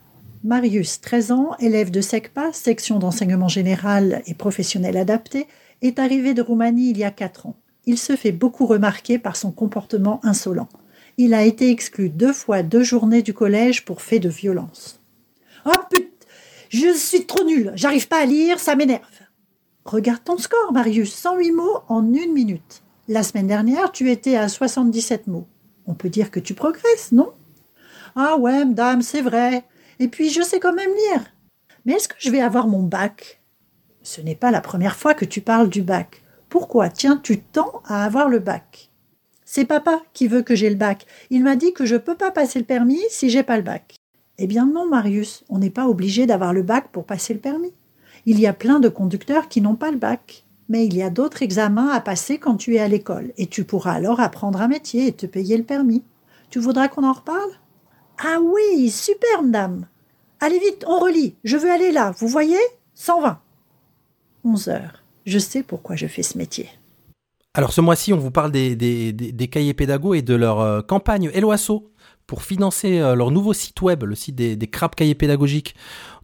Marius, 13 ans, élève de SECPA, section d'enseignement général et professionnel adapté, est arrivé de Roumanie il y a 4 ans. Il se fait beaucoup remarquer par son comportement insolent. Il a été exclu deux fois deux journées du collège pour fait de violence. Oh putain, je suis trop nul, j'arrive pas à lire, ça m'énerve. Regarde ton score, Marius, 108 mots en une minute. La semaine dernière, tu étais à 77 mots. On peut dire que tu progresses, non? Ah ouais, madame, c'est vrai. Et puis je sais quand même lire. Mais est-ce que je vais avoir mon bac? Ce n'est pas la première fois que tu parles du bac. Pourquoi tiens-tu tant à avoir le bac? C'est papa qui veut que j'ai le bac. Il m'a dit que je ne peux pas passer le permis si j'ai pas le bac. Eh bien non, Marius, on n'est pas obligé d'avoir le bac pour passer le permis. Il y a plein de conducteurs qui n'ont pas le bac. Mais il y a d'autres examens à passer quand tu es à l'école, et tu pourras alors apprendre un métier et te payer le permis. Tu voudras qu'on en reparle? Ah oui, super, madame. Allez vite, on relit. Je veux aller là, vous voyez? 120. 11 heures. Je sais pourquoi je fais ce métier. Alors ce mois-ci, on vous parle des, cahiers pédago et de leur euh, campagne Eloasso pour financer euh, leur nouveau site web, le site des, crapes cahiers pédagogiques.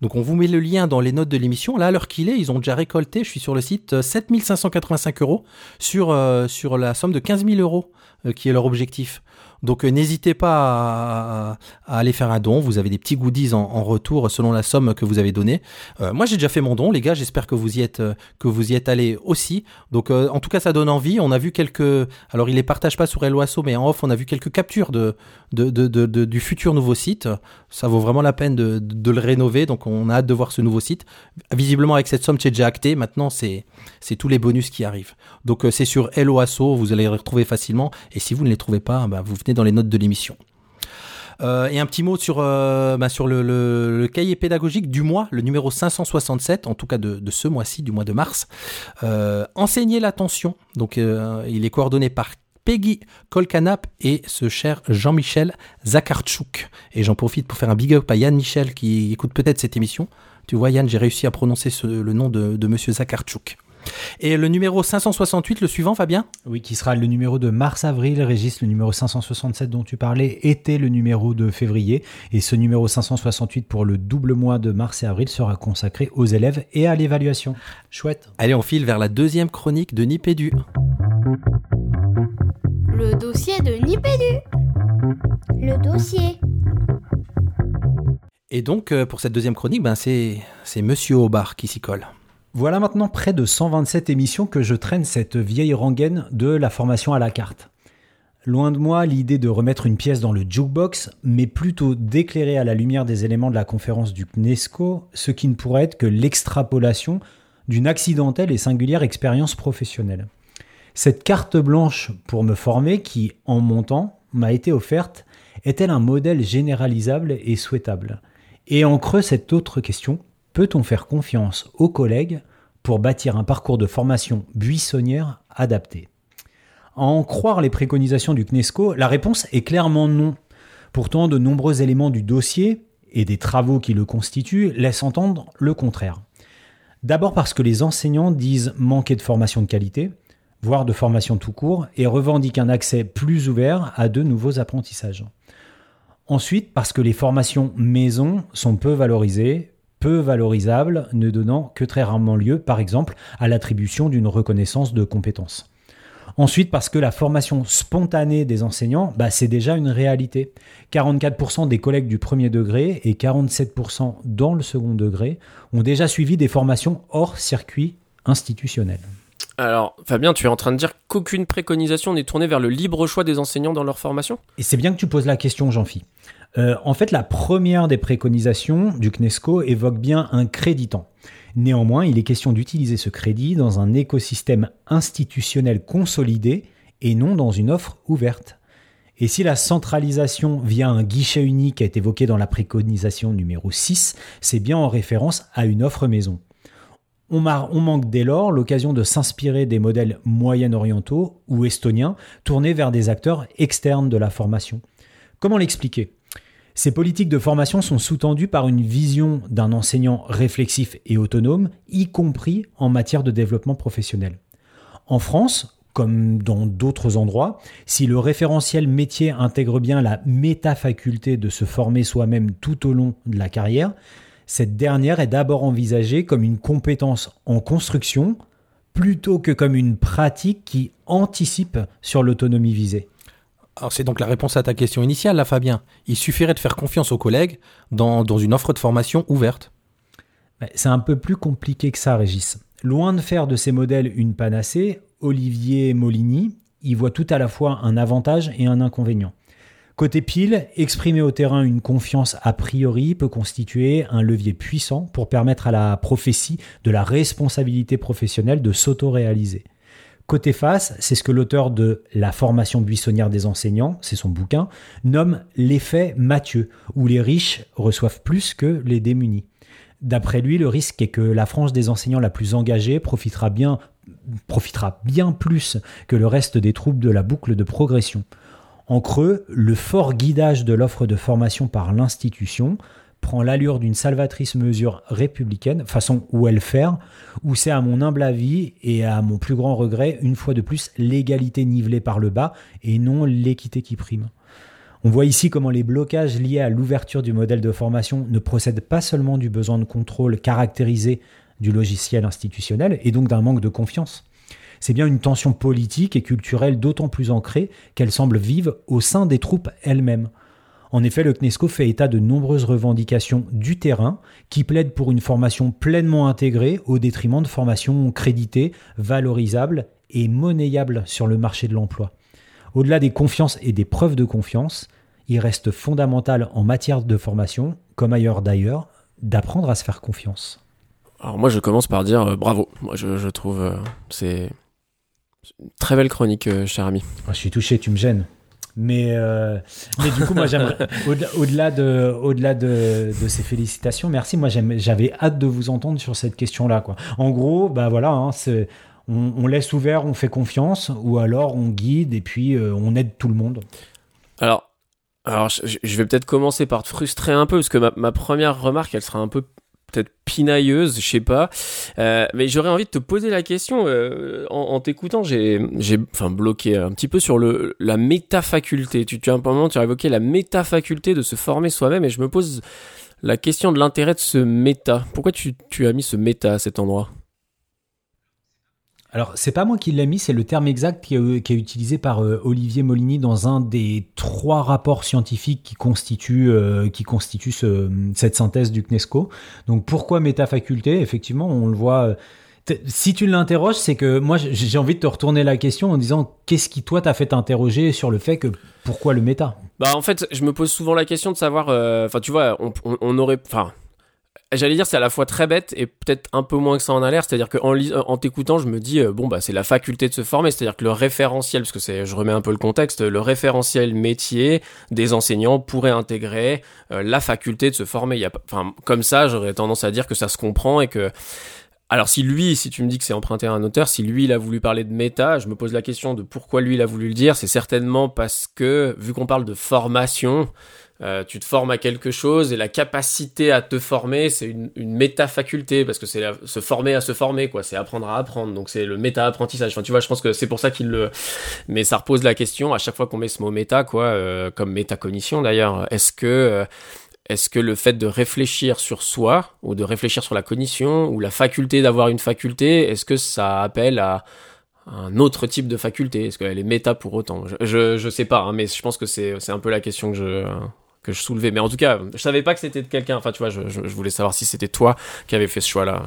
Donc on vous met le lien dans les notes de l'émission. Là, à l'heure qu'il est, ils ont déjà récolté, je suis sur le site, euh, 7585 euros sur, euh, sur la somme de 15 000 euros euh, qui est leur objectif. Donc euh, n'hésitez pas à, aller faire un don. Vous avez des petits goodies en, retour selon la somme que vous avez donnée. Euh, moi j'ai déjà fait mon don, les gars. J'espère que vous y êtes euh, que vous y êtes allés aussi. Donc en tout cas ça donne envie. On a vu quelques. Alors il les partage pas sur Eloasso, mais en off on a vu quelques captures de, de, de, de- du futur nouveau site. Ça vaut vraiment la peine de, le rénover. Donc on a hâte de voir ce nouveau site. Visiblement avec cette somme c'est déjà acté. Maintenant c'est c'est tous les bonus qui arrivent. Donc c'est sur Eloasso. Vous allez les retrouver facilement. Et si vous ne les trouvez pas, bah, vous venez dans les notes de l'émission. Euh, et un petit mot sur, euh, bah, sur le, cahier pédagogique du mois, le numéro 567, en tout cas de, ce mois-ci, du mois de mars. Euh, enseigner l'attention. Donc, euh, il est coordonné par Peggy Kolkanap et ce cher Jean-Michel Zakarchuk. Et j'en profite pour faire un big up à Yann Michel qui écoute peut-être cette émission. Tu vois, Yann, j'ai réussi à prononcer ce- le nom de, de monsieur Zakarchuk. Et le numéro 568, le suivant, Fabien Oui, qui sera le numéro de mars-avril. Régis, le numéro 567 dont tu parlais était le numéro de février. Et ce numéro 568 pour le double mois de mars et avril sera consacré aux élèves et à l'évaluation. Chouette. Allez, on file vers la deuxième chronique de Nipédu. Le dossier de Nipédu. Le dossier. Et donc, euh, pour cette deuxième chronique, ben, c'est, c'est Monsieur Aubard qui s'y colle. Voilà maintenant près de 127 émissions que je traîne cette vieille rengaine de la formation à la carte. Loin de moi l'idée de remettre une pièce dans le jukebox, mais plutôt d'éclairer à la lumière des éléments de la conférence du CNESCO ce qui ne pourrait être que l'extrapolation d'une accidentelle et singulière expérience professionnelle. Cette carte blanche pour me former qui, en montant, m'a été offerte, est-elle un modèle généralisable et souhaitable? Et en creux cette autre question, peut-on faire confiance aux collègues pour bâtir un parcours de formation buissonnière adapté? À en croire les préconisations du CNESCO, la réponse est clairement non. Pourtant, de nombreux éléments du dossier et des travaux qui le constituent laissent entendre le contraire. D'abord parce que les enseignants disent manquer de formation de qualité, voire de formation tout court, et revendiquent un accès plus ouvert à de nouveaux apprentissages. Ensuite, parce que les formations maison sont peu valorisées, peu valorisables, ne donnant que très rarement lieu, par exemple, à l'attribution d'une reconnaissance de compétences. Ensuite, parce que la formation spontanée des enseignants, bah, c'est déjà une réalité. 44% des collègues du premier degré et 47% dans le second degré ont déjà suivi des formations hors circuit institutionnel. Alors, Fabien, tu es en train de dire qu'aucune préconisation n'est tournée vers le libre choix des enseignants dans leur formation? Et c'est bien que tu poses la question, Jean-Phi. Euh, en fait, la première des préconisations du CNESCO évoque bien un créditant. Néanmoins, il est question d'utiliser ce crédit dans un écosystème institutionnel consolidé et non dans une offre ouverte. Et si la centralisation via un guichet unique est évoquée dans la préconisation numéro 6, c'est bien en référence à une offre maison. On, manque dès lors l'occasion de s'inspirer des modèles moyen-orientaux ou estoniens tournés vers des acteurs externes de la formation. Comment l'expliquer? Ces politiques de formation sont sous-tendues par une vision d'un enseignant réflexif et autonome, y compris en matière de développement professionnel. En France, comme dans d'autres endroits, si le référentiel métier intègre bien la métafaculté de se former soi-même tout au long de la carrière, cette dernière est d'abord envisagée comme une compétence en construction plutôt que comme une pratique qui anticipe sur l'autonomie visée. C'est donc la réponse à ta question initiale, là, Fabien. Il suffirait de faire confiance aux collègues dans, dans une offre de formation ouverte. C'est un peu plus compliqué que ça, Régis. Loin de faire de ces modèles une panacée, Olivier Molini y voit tout à la fois un avantage et un inconvénient. Côté pile, exprimer au terrain une confiance a priori peut constituer un levier puissant pour permettre à la prophétie de la responsabilité professionnelle de s'auto-réaliser. Côté face, c'est ce que l'auteur de La formation buissonnière des enseignants, c'est son bouquin, nomme l'effet Mathieu, où les riches reçoivent plus que les démunis. D'après lui, le risque est que la frange des enseignants la plus engagée profitera bien, profitera bien plus que le reste des troupes de la boucle de progression. En creux, le fort guidage de l'offre de formation par l'institution prend l'allure d'une salvatrice mesure républicaine, façon welfare, où c'est à mon humble avis et à mon plus grand regret, une fois de plus, l'égalité nivelée par le bas et non l'équité qui prime. On voit ici comment les blocages liés à l'ouverture du modèle de formation ne procèdent pas seulement du besoin de contrôle caractérisé du logiciel institutionnel et donc d'un manque de confiance. C'est bien une tension politique et culturelle d'autant plus ancrée qu'elle semble vive au sein des troupes elles-mêmes. En effet, le CNESCO fait état de nombreuses revendications du terrain qui plaident pour une formation pleinement intégrée au détriment de formations créditées, valorisables et monnayables sur le marché de l'emploi. Au-delà des confiances et des preuves de confiance, il reste fondamental en matière de formation, comme ailleurs d'ailleurs, d'apprendre à se faire confiance. Alors moi je commence par dire euh, bravo. Moi je, je trouve euh, c'est une très belle chronique, euh, cher ami. Ah, je suis touché, tu me gênes. Mais, euh, mais du coup, moi, j'aimerais, au-delà, de, au-delà de, de ces félicitations, merci. Moi, j'avais hâte de vous entendre sur cette question-là, quoi. En gros, bah voilà, hein, c'est, on, on laisse ouvert, on fait confiance, ou alors on guide et puis euh, on aide tout le monde. Alors, alors je, je vais peut-être commencer par te frustrer un peu parce que ma, ma première remarque, elle sera un peu peut-être pinailleuse, je sais pas. Euh, mais j'aurais envie de te poser la question euh, en, t'écoutant. J'ai, j'ai, enfin, bloqué un petit peu sur le la métafaculté. Tu, tu as un moment, tu as évoqué la métafaculté de se former soi-même, et je me pose la question de l'intérêt de ce méta. Pourquoi tu, tu as mis ce méta à cet endroit? Alors, c'est pas moi qui l'ai mis, c'est le terme exact qui est, est utilisé par euh, Olivier Molini dans un des trois rapports scientifiques qui constituent, euh, qui cette synthèse du CNESCO. Donc, pourquoi métafaculté Effectivement, on le voit. euh, Si tu l'interroges, c'est que moi, j'ai envie de te retourner la question en disant qu'est-ce qui, toi, t'a fait t'interroger sur le fait que pourquoi le méta? Bah en fait, je me pose souvent la question de savoir. euh, Enfin, tu vois, on, on, on aurait. Enfin, j'allais dire c'est à la fois très bête et peut-être un peu moins que ça en a l'air. C'est-à-dire qu'en lis- euh, en t'écoutant, je me dis euh, bon bah c'est la faculté de se former. C'est-à-dire que le référentiel, parce que c'est, je remets un peu le contexte, le référentiel métier des enseignants pourrait intégrer euh, la faculté de se former. Il a, enfin, comme ça, j'aurais tendance à dire que ça se comprend et que alors si lui, si tu me dis que c'est emprunté à un auteur, si lui il a voulu parler de méta, je me pose la question de pourquoi lui il a voulu le dire. C'est certainement parce que vu qu'on parle de formation, euh, tu te formes à quelque chose et la capacité à te former, c'est une, une méta-faculté parce que c'est se former à se former quoi, c'est apprendre à apprendre. Donc c'est le méta-apprentissage. Enfin tu vois, je pense que c'est pour ça qu'il le. Mais ça repose la question à chaque fois qu'on met ce mot méta quoi, euh, comme métacognition d'ailleurs. Est-ce que euh, est-ce que le fait de réfléchir sur soi, ou de réfléchir sur la cognition, ou la faculté d'avoir une faculté, est-ce que ça appelle à un autre type de faculté? Est-ce qu'elle est méta pour autant? Je, je, sais pas, hein, mais je pense que c'est un peu la question que je que je soulevais. Mais en tout cas, je savais pas que c'était de quelqu'un. Enfin, tu vois, je, voulais savoir si c'était toi qui avais fait ce choix-là.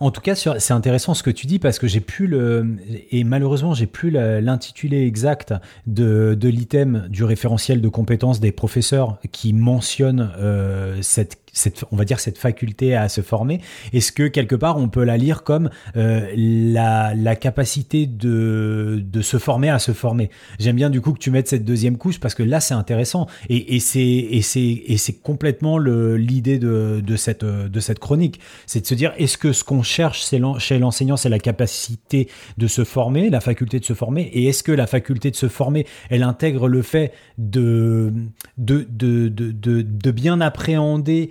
En tout cas, c'est intéressant ce que tu dis parce que j'ai plus le et malheureusement j'ai plus l'intitulé exact de, de l'item du référentiel de compétences des professeurs qui mentionne euh, cette cette on va dire cette faculté à se former. Est-ce que quelque part on peut la lire comme euh, la, la capacité de de se former à se former? J'aime bien du coup que tu mettes cette deuxième couche parce que là c'est intéressant. Et, et c'est et c'est et c'est complètement l'idée de de cette de cette chronique, c'est de se dire est-ce que ce qu'on cherche chez l'enseignant c'est la capacité de se former, la faculté de se former? Et est-ce que la faculté de se former elle intègre le fait de de de de, de bien appréhender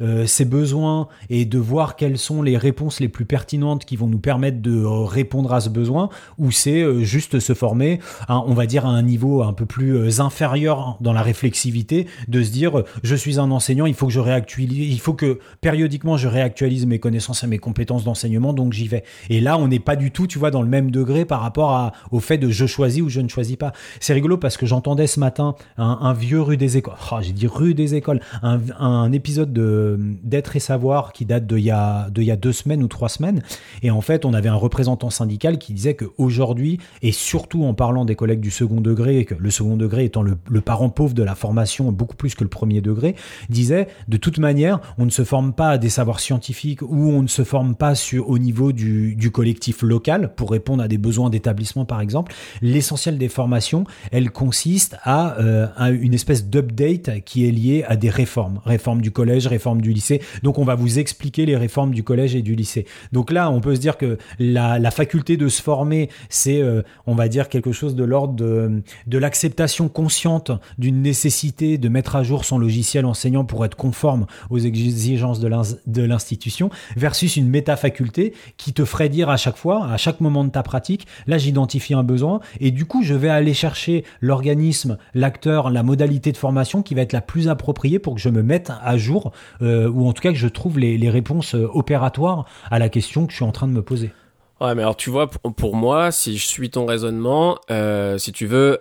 euh, ses besoins et de voir quelles sont les réponses les plus pertinentes qui vont nous permettre de euh, répondre à ce besoin ou c'est euh, juste se former on va dire à un niveau un peu plus euh, inférieur dans la réflexivité de se dire euh, je suis un enseignant il faut que je réactualise il faut que périodiquement je réactualise mes connaissances et mes compétences d'enseignement donc j'y vais. Et là on n'est pas du tout tu vois dans le même degré par rapport au fait de je choisis ou je ne choisis pas. C'est rigolo parce que j'entendais ce matin un, vieux rue des écoles. Oh, j'ai dit rue des écoles. Un, épisode de de d'être et savoir qui date de il y a de y deux semaines ou trois semaines. Et en fait, on avait un représentant syndical qui disait qu'aujourd'hui, et surtout en parlant des collègues du second degré, que le second degré étant le, le parent pauvre de la formation beaucoup plus que le premier degré, disait de toute manière, on ne se forme pas à des savoirs scientifiques ou on ne se forme pas sur au niveau du, du collectif local pour répondre à des besoins d'établissement par exemple. L'essentiel des formations, elle consiste à, euh, à une espèce d'update qui est liée à des réformes, réforme du collège, réforme du lycée. Donc on va vous expliquer les réformes du collège et du lycée. Donc là, on peut se dire que la, faculté de se former, c'est, euh, on va dire, quelque chose de l'ordre de, de l'acceptation consciente d'une nécessité de mettre à jour son logiciel enseignant pour être conforme aux exigences de l'ins- de l'institution, versus une métafaculté qui te ferait dire à chaque fois, à chaque moment de ta pratique, là j'identifie un besoin, et du coup je vais aller chercher l'organisme, l'acteur, la modalité de formation qui va être la plus appropriée pour que je me mette à jour, euh, ou en tout cas que je trouve les, réponses euh, opératoires à la question que je suis en train de me poser. Ouais, mais alors tu vois, pour, moi, si je suis ton raisonnement, euh, si tu veux,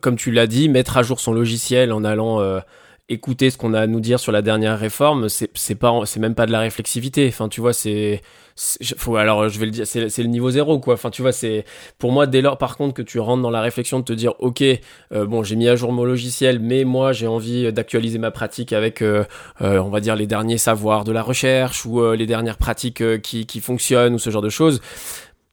comme tu l'as dit, mettre à jour son logiciel en allant écouter ce qu'on a à nous dire sur la dernière réforme, c'est pas, c'est même pas de la réflexivité. Enfin, tu vois, c'est, faut alors je vais le dire, c'est le niveau zéro quoi. Enfin, tu vois, c'est pour moi dès lors par contre que tu rentres dans la réflexion de te dire, ok, euh, bon, j'ai mis à jour mon logiciel, mais moi j'ai envie d'actualiser ma pratique avec, euh, euh, on va dire les derniers savoirs de la recherche ou euh, les dernières pratiques qui qui fonctionnent ou ce genre de choses.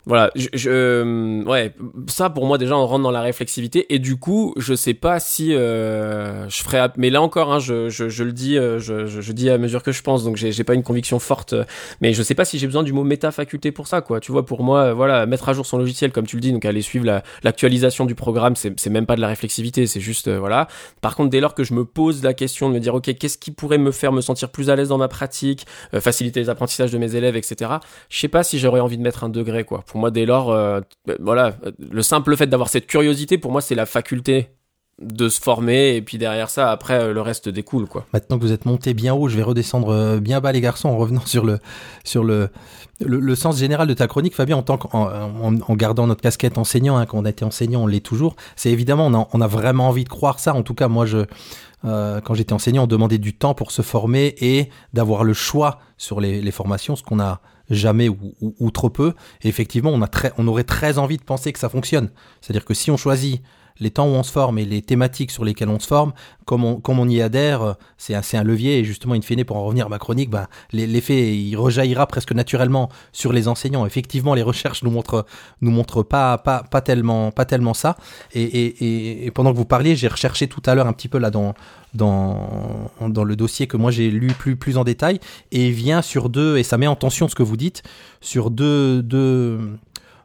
Voilà, je, je- euh, ouais, ça pour moi déjà on rentre dans la réflexivité et du coup je sais pas si euh, je ferai, mais là encore hein, je, je, le dis, euh, je, je, dis à mesure que je pense donc j'ai pas une conviction forte, mais je sais pas si j'ai besoin du mot métafaculté pour ça quoi. Tu vois pour moi euh, voilà mettre à jour son logiciel comme tu le dis donc aller suivre la- l'actualisation du programme c'est même pas de la réflexivité c'est juste voilà. Par contre dès lors que je me pose la question de me dire ok qu'est-ce qui pourrait me faire me sentir plus à l'aise dans ma pratique, faciliter les apprentissages de mes élèves etc. Je sais pas si j'aurais envie de mettre un degré quoi. Pour moi, dès lors, euh, euh, voilà, le simple fait d'avoir cette curiosité, pour moi, c'est la faculté de se former et puis derrière ça, après, euh, le reste découle quoi. Maintenant que vous êtes monté bien haut, je vais redescendre euh, bien bas les garçons en revenant sur le sur le le, sens général de ta chronique, Fabien, en tant qu'en en, en gardant notre casquette enseignant, hein, quand on été enseignant, on l'est toujours. C'est évidemment, on a, vraiment envie de croire ça. En tout cas, moi, je quand j'étais enseignant, on demandait du temps pour se former et d'avoir le choix sur les, les formations, ce qu'on a jamais ou, trop peu. Effectivement, on on aurait très envie de penser que ça fonctionne. C'est-à-dire que si on choisit les temps où on se forme et les thématiques sur lesquelles on se forme, comme on, y adhère, c'est un, levier. Et justement, in fine, pour en revenir à ma chronique, bah, l'e- l'effet il rejaillira presque naturellement sur les enseignants. Effectivement, les recherches nous montrent, nous montrent pas, tellement, ça. Et, pendant que vous parliez, j'ai recherché tout à l'heure un petit peu là dans, le dossier que moi j'ai lu plus, en détail et vient sur deux, et ça met en tension ce que vous dites, sur deux,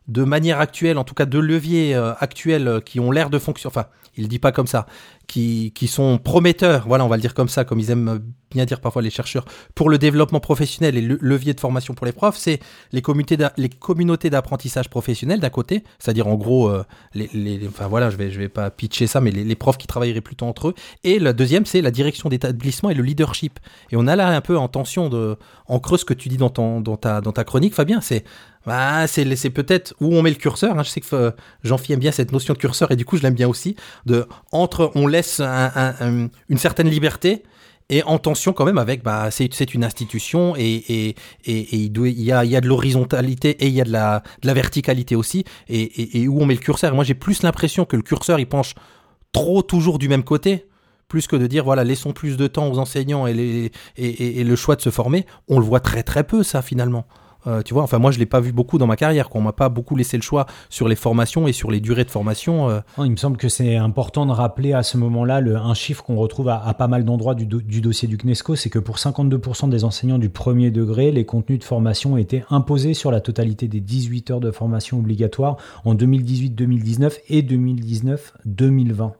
de manière actuelle, en tout cas deux leviers euh, actuels euh, qui ont l'air de fonctionner, enfin, il dit pas comme ça, qui, sont prometteurs, voilà, on va le dire comme ça, comme ils aiment bien dire parfois les chercheurs, pour le développement professionnel et le levier de formation pour les profs, c'est les, communautés d'apprentissage professionnel d'un côté, c'est-à-dire en gros, euh, les, enfin voilà, je vais, je vais pas pitcher ça, mais les, profs qui travailleraient plutôt entre eux, et le deuxième, c'est la direction d'établissement et le leadership. Et on a là un peu en tension de, en creux ce que tu dis dans, ton, dans, ta, dans ta chronique, Fabien, c'est bah, c'est peut-être où on met le curseur. hein. Je sais que euh, Jean-Philippe aime bien cette notion de curseur et du coup je l'aime bien aussi. De entre on une certaine liberté et en tension quand même avec bah c'est une institution et et, et, il, y a il y a de l'horizontalité et il y a de la verticalité aussi et, et, et où on met le curseur. Moi j'ai plus l'impression que le curseur il penche trop toujours du même côté plus que de dire voilà laissons plus de temps aux enseignants et, les, et, et- et le choix de se former on le voit très très peu ça finalement Euh, tu vois enfin moi je l'ai pas vu beaucoup dans ma carrière quoi. on m'a pas beaucoup laissé le choix sur les formations et sur les durées de formation euh. Il me semble que c'est important de rappeler à ce moment-là le, un chiffre qu'on retrouve à, pas mal d'endroits du, du dossier du CNESCO, c'est que pour 52% des enseignants du premier degré, les contenus de formation étaient imposés sur la totalité des 18 heures de formation obligatoire en 2018-2019 et 2019-2020.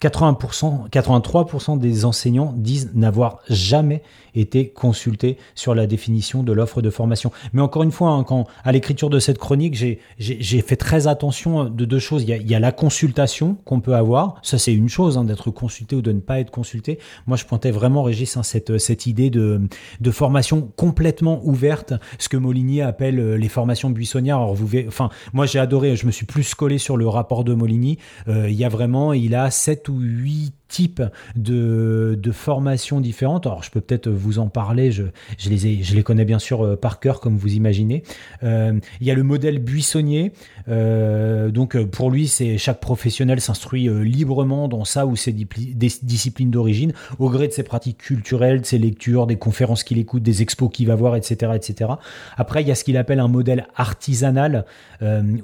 80%, 83% des enseignants disent n'avoir jamais été consultés sur la définition de l'offre de formation. Mais encore une fois, hein, quand à l'écriture de cette chronique, j'ai- fait très attention de deux choses. Il y a, il y a la consultation qu'on peut avoir. Ça, c'est une chose, hein, d'être consulté ou de ne pas être consulté. Moi, je pointais vraiment, Régis, hein, cette, cette idée de, de formation complètement ouverte, ce que Molinier appelle euh, les formations buissonnières. Alors, vous, enfin, moi, j'ai adoré. Je me suis plus collé sur le rapport de Moligny. Euh, il y a vraiment, il a sept ou huit types de, formations différentes. Alors, je peux peut-être vous en parler, je, les, ai, je les connais bien sûr euh, par cœur, comme vous imaginez. Euh, il y a le modèle buissonnier. Euh, donc, pour lui, c'est chaque professionnel s'instruit librement dans sa ou ses disciplines d'origine, au gré de ses pratiques culturelles, de ses lectures, des conférences qu'il écoute, des expos qu'il va voir, etc., etc. Après, il y a ce qu'il appelle un modèle artisanal,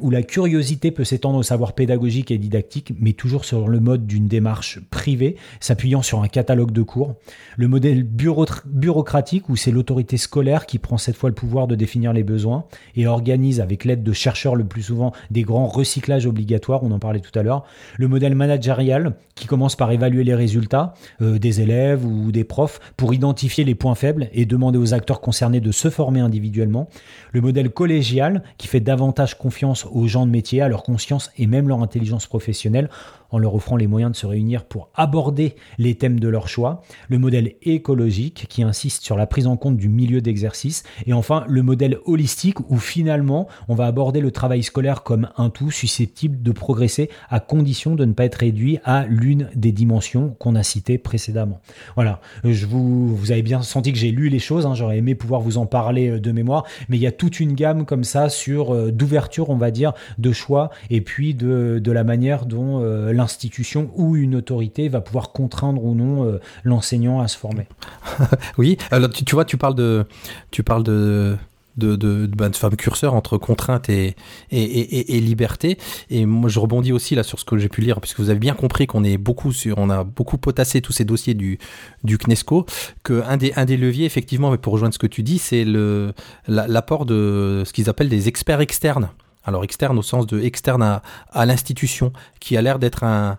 où la curiosité peut s'étendre au savoir pédagogique et didactique, mais toujours sur le mode d'une démarche privée, s'appuyant sur un catalogue de cours. Le modèle bureau- bureaucratique, où c'est l'autorité scolaire qui prend cette fois le pouvoir de définir les besoins et organise, avec l'aide de chercheurs le plus souvent, des grands recyclages obligatoires, on en parlait tout à l'heure. Le modèle managérial, qui commence par évaluer les résultats euh, des élèves ou des profs pour identifier les points faibles et demander aux acteurs concernés de se former individuellement. Le modèle collégial, qui fait davantage confiance aux gens de métier, à leur conscience et même leur intelligence professionnelle, en leur offrant les moyens de se réunir pour aborder les thèmes de leur choix. Le modèle écologique, qui insiste sur la prise en compte du milieu d'exercice. Et enfin, le modèle holistique, où finalement, on va aborder le travail scolaire comme un tout susceptible de progresser à condition de ne pas être réduit à l'une des dimensions qu'on a citées précédemment. Voilà, je vous, vous avez bien senti que j'ai lu les choses, hein, j'aurais aimé pouvoir vous en parler euh, de mémoire, mais il y a toute une gamme comme ça sur euh, d'ouverture, on va dire, de choix, et puis de, de la manière dont euh, l'institution ou une autorité va pouvoir contraindre ou non euh, l'enseignant à se former. Oui, alors tu, tu vois, tu parles de, tu parles de, de, de, de, ben, de fameux curseur entre contrainte et, et, et, et, liberté. Et moi, je rebondis aussi là sur ce que j'ai pu lire, puisque vous avez bien compris qu'on est beaucoup sur, on a beaucoup potassé tous ces dossiers du, du CNESCO, que un des, un des leviers, effectivement, mais pour rejoindre ce que tu dis, c'est le, l'apport de ce qu'ils appellent des experts externes. Alors externe au sens de externe à, l'institution, qui a l'air d'être un,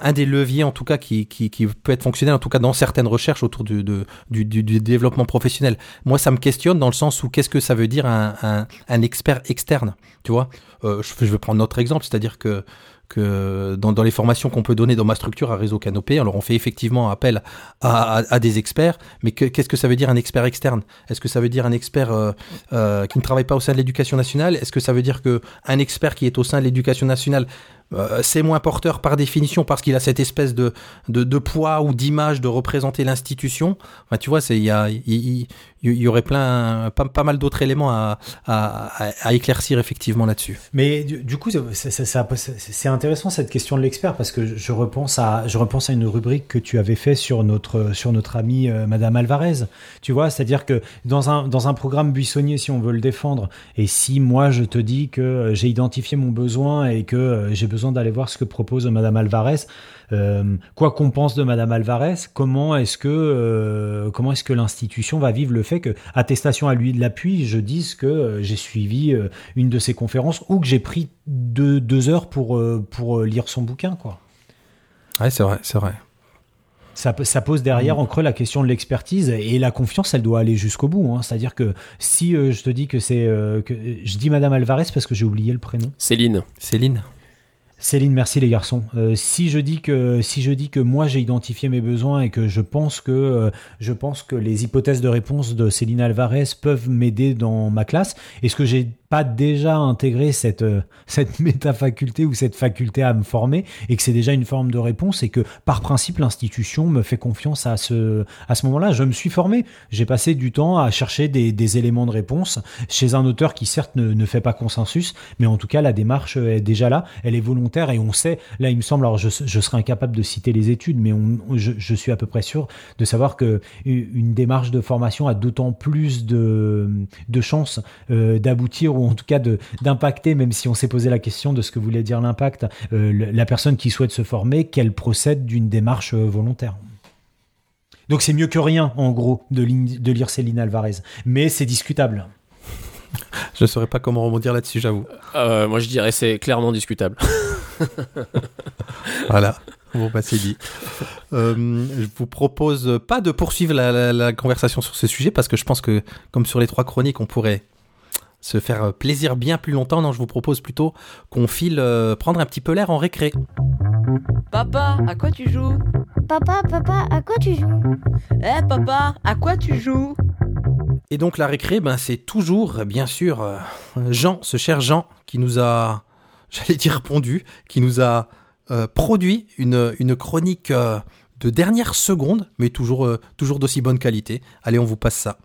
un des leviers en tout cas qui, qui, peut être fonctionnel en tout cas dans certaines recherches autour du, de, du, développement professionnel. Moi ça me questionne dans le sens où qu'est-ce que ça veut dire un, un, un expert externe, tu vois? Euh, je, je vais prendre notre exemple, c'est-à-dire que que dans, dans les formations qu'on peut donner dans ma structure à Réseau Canopé, alors on fait effectivement appel à, à, à des experts, mais qu'est-ce que ça veut dire un expert externe? Est-ce que ça veut dire un expert euh, euh, qui ne travaille pas au sein de l'éducation nationale? Est-ce que ça veut dire que un expert qui est au sein de l'éducation nationale euh, c'est moins porteur par définition parce qu'il a cette espèce de, de, poids ou d'image de représenter l'institution. Enfin, tu vois, il y, a, il, y aurait plein, pas, pas mal d'autres éléments à, à, éclaircir effectivement là-dessus. Mais du, coup, c'est intéressant cette question de l'expert parce que je repense, à, je repense à une rubrique que tu avais fait sur notre, sur notre amie euh, Madame Alvarez. Tu vois, c'est-à-dire que dans un, dans un programme buissonnier, si on veut le défendre, et si moi je te dis que j'ai identifié mon besoin et que j'ai besoin d'aller voir ce que propose Madame Alvarez. Euh, quoi qu'on pense de Madame Alvarez, comment est-ce que euh, comment est-ce que l'institution va vivre le fait que attestation à lui de l'appui, je dise que euh, j'ai suivi une de ses conférences ou que j'ai pris deux, deux heures pour pour lire son bouquin, quoi. Ouais, c'est vrai, c'est vrai. Ça, ça, pose derrière mmh. en creux la question de l'expertise et la confiance, elle doit aller jusqu'au bout. Hein. C'est-à-dire que si euh, je te dis que c'est, euh, que je dis Madame Alvarez parce que j'ai oublié le prénom. Céline. Céline. Céline, merci les garçons. Euh, si je dis que si je dis que moi j'ai identifié mes besoins et que je pense que euh, je pense que les hypothèses de réponse de Céline Alvarez peuvent m'aider dans ma classe, est-ce que j'ai pas déjà intégré cette euh, cette métafaculté ou cette faculté à me former et que c'est déjà une forme de réponse et que par principe l'institution me fait confiance à ce à ce moment-là. Je me suis formé, j'ai passé du temps à chercher des, des éléments de réponse chez un auteur qui certes ne, ne fait pas consensus, mais en tout cas la démarche est déjà là, elle est volontaire et on sait, là il me semble, alors je, je serais incapable de citer les études, mais on, je, je, suis à peu près sûr de savoir que une démarche de formation a d'autant plus de, de chances euh, d'aboutir ou en tout cas d'impacter, même si on s'est posé la question de ce que voulait dire l'impact, euh, la personne qui souhaite se former, qu'elle procède d'une démarche euh, volontaire. Donc c'est mieux que rien, en gros, de, de lire Céline Alvarez. Mais c'est discutable. Je ne saurais pas comment rebondir là-dessus, j'avoue. Euh, moi, je dirais c'est clairement discutable. voilà. Bon, bah, c'est dit. Euh, je vous propose pas de poursuivre la, la, la, conversation sur ce sujet parce que je pense que, comme sur les trois chroniques, on pourrait se faire plaisir bien plus longtemps. Non, je vous propose plutôt qu'on file euh, prendre un petit peu l'air en récré. Papa, à quoi tu joues? Papa, papa, à quoi tu joues? Eh hey, papa, à quoi tu joues? Et donc la récré, ben, c'est toujours, bien sûr, euh, Jean, ce cher Jean, qui nous a j'allais dire répondu, qui nous a euh, produit une, une chronique euh, de dernière seconde, mais toujours, euh, toujours d'aussi bonne qualité. Allez, on vous passe ça.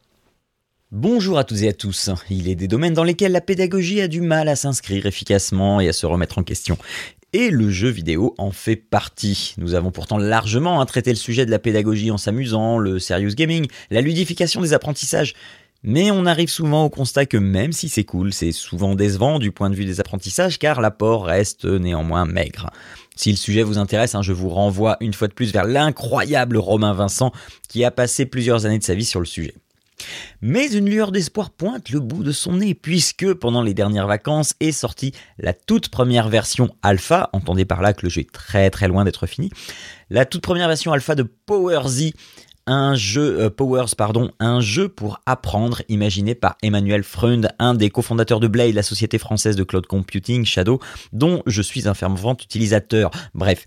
Bonjour à toutes et à tous. Il est des domaines dans lesquels la pédagogie a du mal à s'inscrire efficacement et à se remettre en question. Et le jeu vidéo en fait partie. Nous avons pourtant largement traité le sujet de la pédagogie en s'amusant, le serious gaming, la ludification des apprentissages. Mais on arrive souvent au constat que même si c'est cool, c'est souvent décevant du point de vue des apprentissages car l'apport reste néanmoins maigre. Si le sujet vous intéresse, hein, je vous renvoie une fois de plus vers l'incroyable Romain Vincent qui a passé plusieurs années de sa vie sur le sujet. Mais une lueur d'espoir pointe le bout de son nez, puisque pendant les dernières vacances est sortie la toute première version alpha, entendez par là que le jeu est très très loin d'être fini, la toute première version alpha de Power un jeu euh, Powers pardon, un jeu pour apprendre imaginé par Emmanuel Freund, un des cofondateurs de Blade, la société française de cloud computing Shadow, dont je suis un fervent utilisateur. Bref,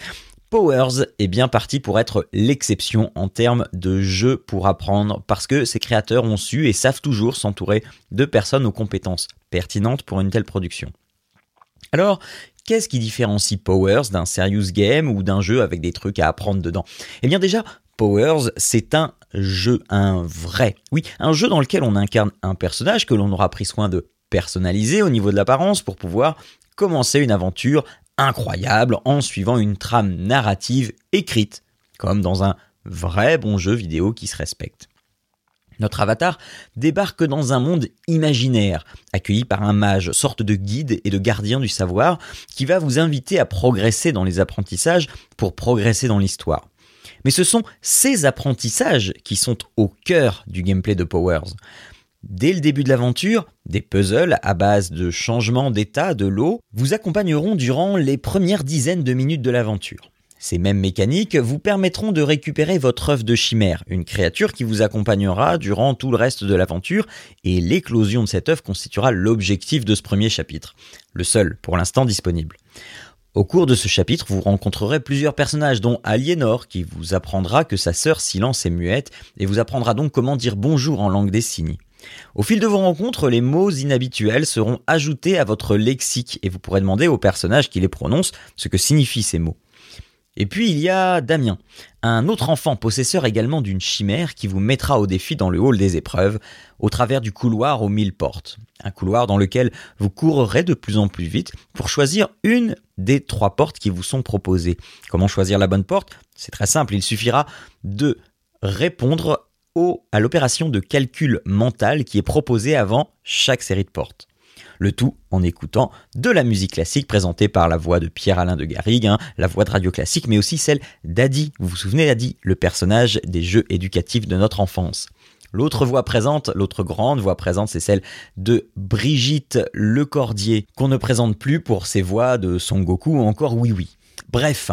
Powers est bien parti pour être l'exception en termes de jeu pour apprendre parce que ses créateurs ont su et savent toujours s'entourer de personnes aux compétences pertinentes pour une telle production. Alors, qu'est-ce qui différencie Powers d'un serious game ou d'un jeu avec des trucs à apprendre dedans? Eh bien déjà, Powers, c'est un jeu, un vrai. Oui, un jeu dans lequel on incarne un personnage que l'on aura pris soin de personnaliser au niveau de l'apparence pour pouvoir commencer une aventure incroyable en suivant une trame narrative écrite, comme dans un vrai bon jeu vidéo qui se respecte. Notre avatar débarque dans un monde imaginaire, accueilli par un mage, sorte de guide et de gardien du savoir, qui va vous inviter à progresser dans les apprentissages pour progresser dans l'histoire. Mais ce sont ces apprentissages qui sont au cœur du gameplay de Powers. Dès le début de l'aventure, des puzzles à base de changements d'état de l'eau vous accompagneront durant les premières dizaines de minutes de l'aventure. Ces mêmes mécaniques vous permettront de récupérer votre œuf de chimère, une créature qui vous accompagnera durant tout le reste de l'aventure, et l'éclosion de cet œuf constituera l'objectif de ce premier chapitre, le seul pour l'instant disponible. Au cours de ce chapitre, vous rencontrerez plusieurs personnages, dont Aliénor, qui vous apprendra que sa sœur Silence est muette, et vous apprendra donc comment dire bonjour en langue des signes. Au fil de vos rencontres, les mots inhabituels seront ajoutés à votre lexique, et vous pourrez demander au personnage qui les prononce ce que signifient ces mots. Et puis il y a Damien, un autre enfant possesseur également d'une chimère qui vous mettra au défi dans le hall des épreuves, au travers du couloir aux mille portes. Un couloir dans lequel vous courrez de plus en plus vite pour choisir une des trois portes qui vous sont proposées. Comment choisir la bonne porte? C'est très simple, il suffira de répondre à l'opération de calcul mental qui est proposée avant chaque série de portes. Le tout en écoutant de la musique classique présentée par la voix de Pierre-Alain de Garrigue, hein, la voix de radio classique, mais aussi celle d'Adi. Vous vous souvenez d'Adi, le personnage des jeux éducatifs de notre enfance? L'autre voix présente, l'autre grande voix présente, c'est celle de Brigitte Lecordier, qu'on ne présente plus pour ses voix de Son Goku ou encore Oui Oui. Bref,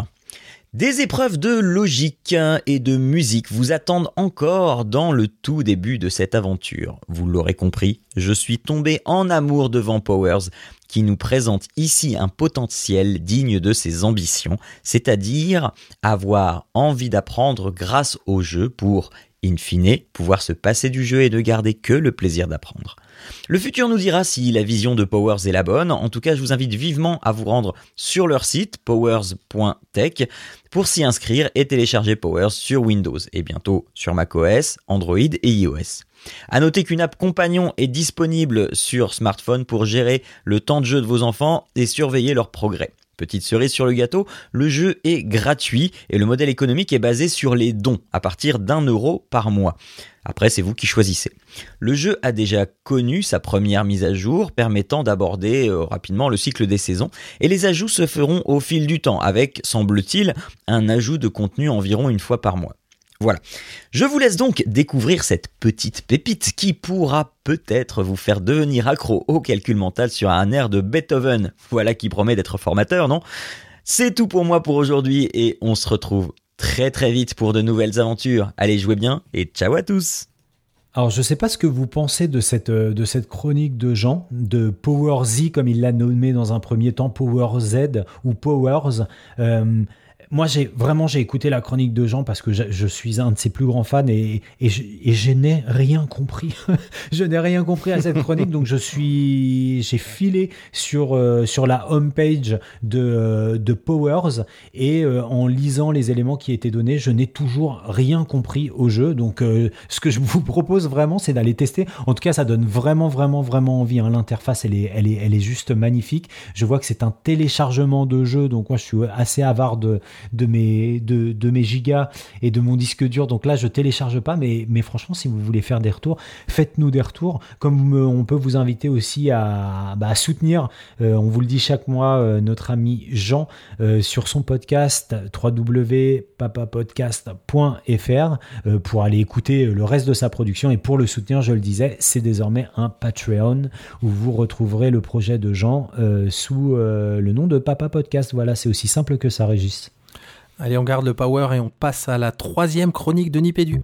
des épreuves de logique et de musique vous attendent encore dans le tout début de cette aventure. Vous l'aurez compris, je suis tombé en amour devant Powers, qui nous présente ici un potentiel digne de ses ambitions, c'est-à-dire avoir envie d'apprendre grâce au jeu pour, in fine, pouvoir se passer du jeu et ne garder que le plaisir d'apprendre. Le futur nous dira si la vision de Powers est la bonne. En tout cas, je vous invite vivement à vous rendre sur leur site powers.tech pour s'y inscrire et télécharger Powers sur Windows et bientôt sur macOS, Android et iOS. À noter qu'une app compagnon est disponible sur smartphone pour gérer le temps de jeu de vos enfants et surveiller leur progrès. Petite cerise sur le gâteau, le jeu est gratuit et le modèle économique est basé sur les dons à partir d'un euro par mois. Après, c'est vous qui choisissez. Le jeu a déjà connu sa première mise à jour permettant d'aborder euh, rapidement le cycle des saisons et les ajouts se feront au fil du temps avec, semble-t-il, un ajout de contenu environ une fois par mois. Voilà. Je vous laisse donc découvrir cette petite pépite qui pourra peut-être vous faire devenir accro au calcul mental sur un air de Beethoven. Voilà qui promet d'être formateur, non? C'est tout pour moi pour aujourd'hui et on se retrouve très très vite pour de nouvelles aventures. Allez, jouez bien et ciao à tous alors, je ne sais pas ce que vous pensez de cette, euh, de cette chronique de Jean, de Power Z, comme il l'a nommé dans un premier temps, Power Z ou Powers. Euh, moi, j'ai vraiment j'ai écouté la chronique de Jean parce que je, suis un de ses plus grands fans et, et je, je n'ai rien compris. je n'ai rien compris à cette chronique, donc je suis j'ai filé sur euh, sur la homepage de euh, de Powers et euh, en lisant les éléments qui étaient donnés, je n'ai toujours rien compris au jeu. Donc, ce que je vous propose vraiment, c'est d'aller tester. En tout cas, ça donne vraiment vraiment vraiment envie. hein. L'interface, elle est elle est elle est juste magnifique. Je vois que c'est un téléchargement de jeu, donc moi je suis assez avare de de mes, de, de mes gigas et de mon disque dur. Donc là, je télécharge pas, mais, mais franchement, si vous voulez faire des retours, faites-nous des retours. Comme on peut vous inviter aussi à, bah, soutenir, euh, on vous le dit chaque mois, euh, notre ami Jean euh, sur son podcast www.papapodcast.fr pour aller écouter le reste de sa production. Et pour le soutenir, je le disais, c'est désormais un Patreon où vous retrouverez le projet de Jean sous le nom de Papa Podcast. Voilà, c'est aussi simple que ça, Régis. Allez, on garde le power et on passe à la troisième chronique de Nipédu.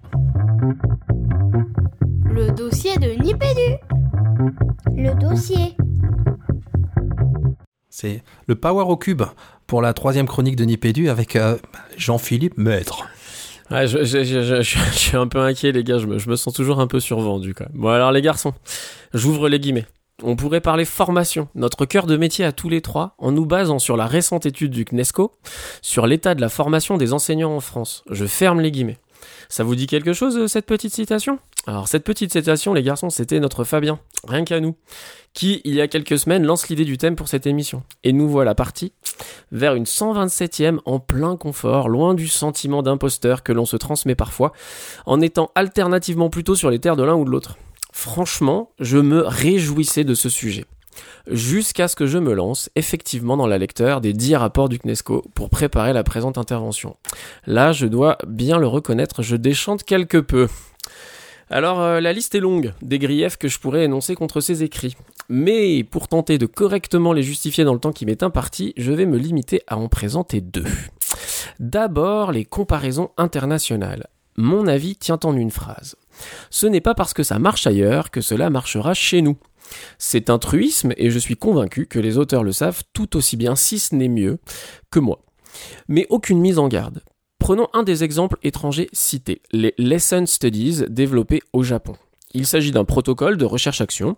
Le dossier de Nipédu. Le dossier. C'est le power au cube pour la troisième chronique de Nipédu avec euh, Jean-Philippe Maître. Ouais, je, je, je, je- je- je suis un peu inquiet, les gars. Je me, je me sens toujours un peu survendu, quand même. Bon, alors, les garçons, j'ouvre les guillemets. On pourrait parler formation, notre cœur de métier à tous les trois, en nous basant sur la récente étude du CNESCO sur l'état de la formation des enseignants en France. Je ferme les guillemets. Ça vous dit quelque chose, euh, cette petite citation? Alors, cette petite citation, les garçons, c'était notre Fabien, rien qu'à nous, qui, il y a quelques semaines, lance l'idée du thème pour cette émission. Et nous voilà partis vers une 127e en plein confort, loin du sentiment d'imposteur que l'on se transmet parfois, en étant alternativement plutôt sur les terres de l'un ou de l'autre. Franchement, je me réjouissais de ce sujet. Jusqu'à ce que je me lance effectivement dans la lecture des 10 rapports du CNESCO pour préparer la présente intervention. Là, je dois bien le reconnaître, je déchante quelque peu. Alors, euh, la liste est longue des griefs que je pourrais énoncer contre ces écrits. Mais pour tenter de correctement les justifier dans le temps qui m'est imparti, je vais me limiter à en présenter deux. D'abord, les comparaisons internationales. Mon avis tient en une phrase. Ce n'est pas parce que ça marche ailleurs que cela marchera chez nous. C'est un truisme et je suis convaincu que les auteurs le savent tout aussi bien, si ce n'est mieux, que moi. Mais aucune mise en garde. Prenons un des exemples étrangers cités, les Lesson Studies développés au Japon. Il s'agit d'un protocole de recherche-action.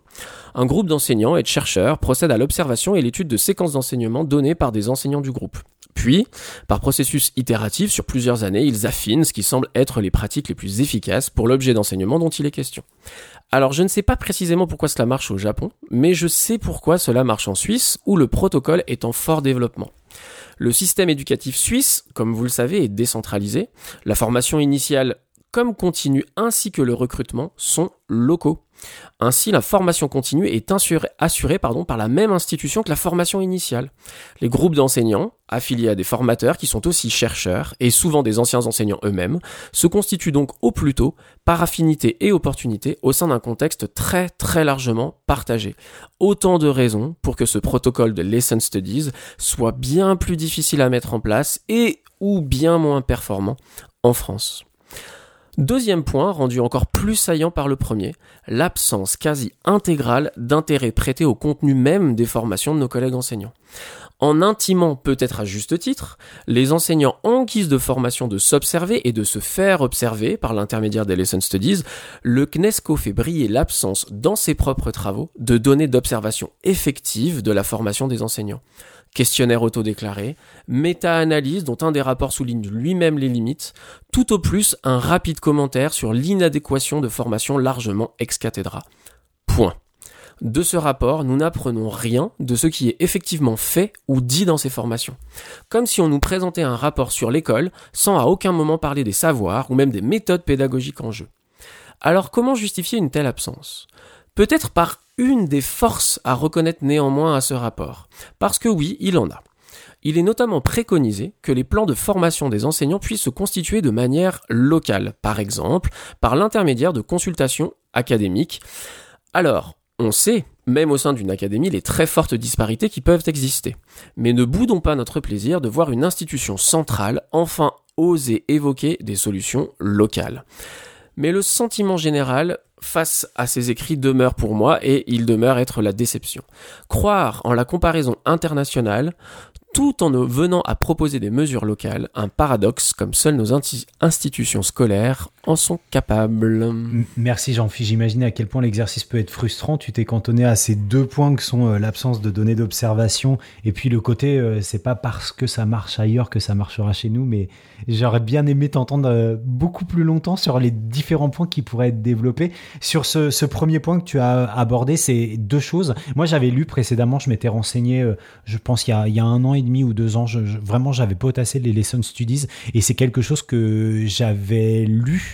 Un groupe d'enseignants et de chercheurs procède à l'observation et l'étude de séquences d'enseignement données par des enseignants du groupe. Puis, par processus itératif sur plusieurs années, ils affinent ce qui semble être les pratiques les plus efficaces pour l'objet d'enseignement dont il est question. Alors je ne sais pas précisément pourquoi cela marche au Japon, mais je sais pourquoi cela marche en Suisse, où le protocole est en fort développement. Le système éducatif suisse, comme vous le savez, est décentralisé. La formation initiale comme continue ainsi que le recrutement sont locaux. Ainsi, la formation continue est assurée, par la même institution que la formation initiale. Les groupes d'enseignants, affiliés à des formateurs qui sont aussi chercheurs et souvent des anciens enseignants eux-mêmes, se constituent donc au plus tôt, par affinité et opportunité, au sein d'un contexte très très largement partagé. Autant de raisons pour que ce protocole de Lesson Studies soit bien plus difficile à mettre en place et ou bien moins performant en France. Deuxième point, rendu encore plus saillant par le premier, l'absence quasi intégrale d'intérêt prêté au contenu même des formations de nos collègues enseignants. En intimant peut-être à juste titre, les enseignants en guise de formation de s'observer et de se faire observer par l'intermédiaire des Lesson Studies, le CNESCO fait briller l'absence dans ses propres travaux de données d'observation effectives de la formation des enseignants questionnaire autodéclaré, méta-analyse dont un des rapports souligne lui-même les limites, tout au plus un rapide commentaire sur l'inadéquation de formation largement ex cathedra. Point. De ce rapport, nous n'apprenons rien de ce qui est effectivement fait ou dit dans ces formations. Comme si on nous présentait un rapport sur l'école sans à aucun moment parler des savoirs ou même des méthodes pédagogiques en jeu. Alors comment justifier une telle absence? Peut-être par une des forces à reconnaître néanmoins à ce rapport. Parce que oui, il en a. Il est notamment préconisé que les plans de formation des enseignants puissent se constituer de manière locale, par exemple par l'intermédiaire de consultations académiques. Alors, on sait, même au sein d'une académie, les très fortes disparités qui peuvent exister. Mais ne boudons pas notre plaisir de voir une institution centrale enfin oser évoquer des solutions locales. Mais le sentiment général face à ces écrits demeure pour moi et il demeure être la déception. Croire en la comparaison internationale tout en venant à proposer des mesures locales, un paradoxe comme seules nos institutions scolaires en sont capables. Merci Jean-Philippe. J'imagine à quel point l'exercice peut être frustrant. Tu t'es cantonné à ces deux points que sont euh, l'absence de données d'observation et puis le côté euh, c'est pas parce que ça marche ailleurs que ça marchera chez nous. Mais j'aurais bien aimé t'entendre euh, beaucoup plus longtemps sur les différents points qui pourraient être développés. Sur ce, premier point que tu as abordé, c'est deux choses. Moi, j'avais lu précédemment, je m'étais renseigné, je pense il y a, un an et demi ou deux ans. Vraiment, j'avais potassé les lesson studies et c'est quelque chose que j'avais lu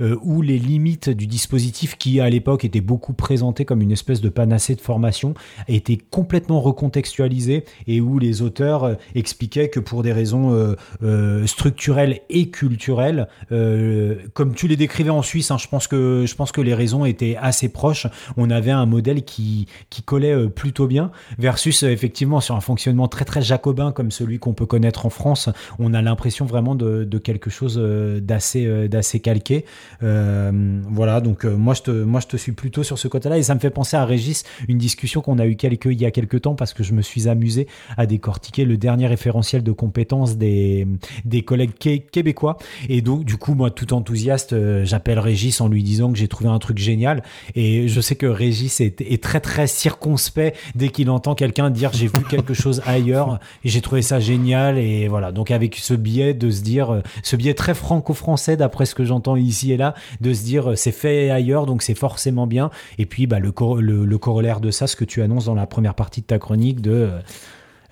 euh, où les limites du dispositif qui à l'époque était beaucoup présenté comme une espèce de panacée de formation étaient complètement recontextualisées et où les auteurs euh, expliquaient que pour des raisons euh, euh, structurelles et culturelles, euh, comme tu les décrivais en Suisse, hein, je pense que je pense que les raisons étaient assez proches. On avait un modèle qui qui collait euh, plutôt bien versus effectivement sur un fonctionnement très très jacobin comme celui qu'on peut connaître en France. On a l'impression vraiment de, de quelque chose d'assez d'assez calqué. Euh, voilà, donc euh, moi je te moi je te suis plutôt sur ce côté-là. Et ça me fait penser à Régis, une discussion qu'on a eu quelques il y a quelques temps parce que je me suis amusé à décortiquer le dernier référentiel de compétences des des collègues qué- québécois. Et donc du coup moi tout enthousiaste euh, j'appelle Régis en lui disant que j'ai trouvé un truc génial. Et je sais que Régis est, est très très circonspect dès qu'il entend quelqu'un dire j'ai vu quelque chose ailleurs et j'ai trouvé ça génial. Et voilà. Donc avec ce biais de se dire ce biais très franco-français d'après ce que j'entends ici de se dire euh, c'est fait ailleurs donc c'est forcément bien et puis bah, le, cor- le, le corollaire de ça ce que tu annonces dans la première partie de ta chronique de euh,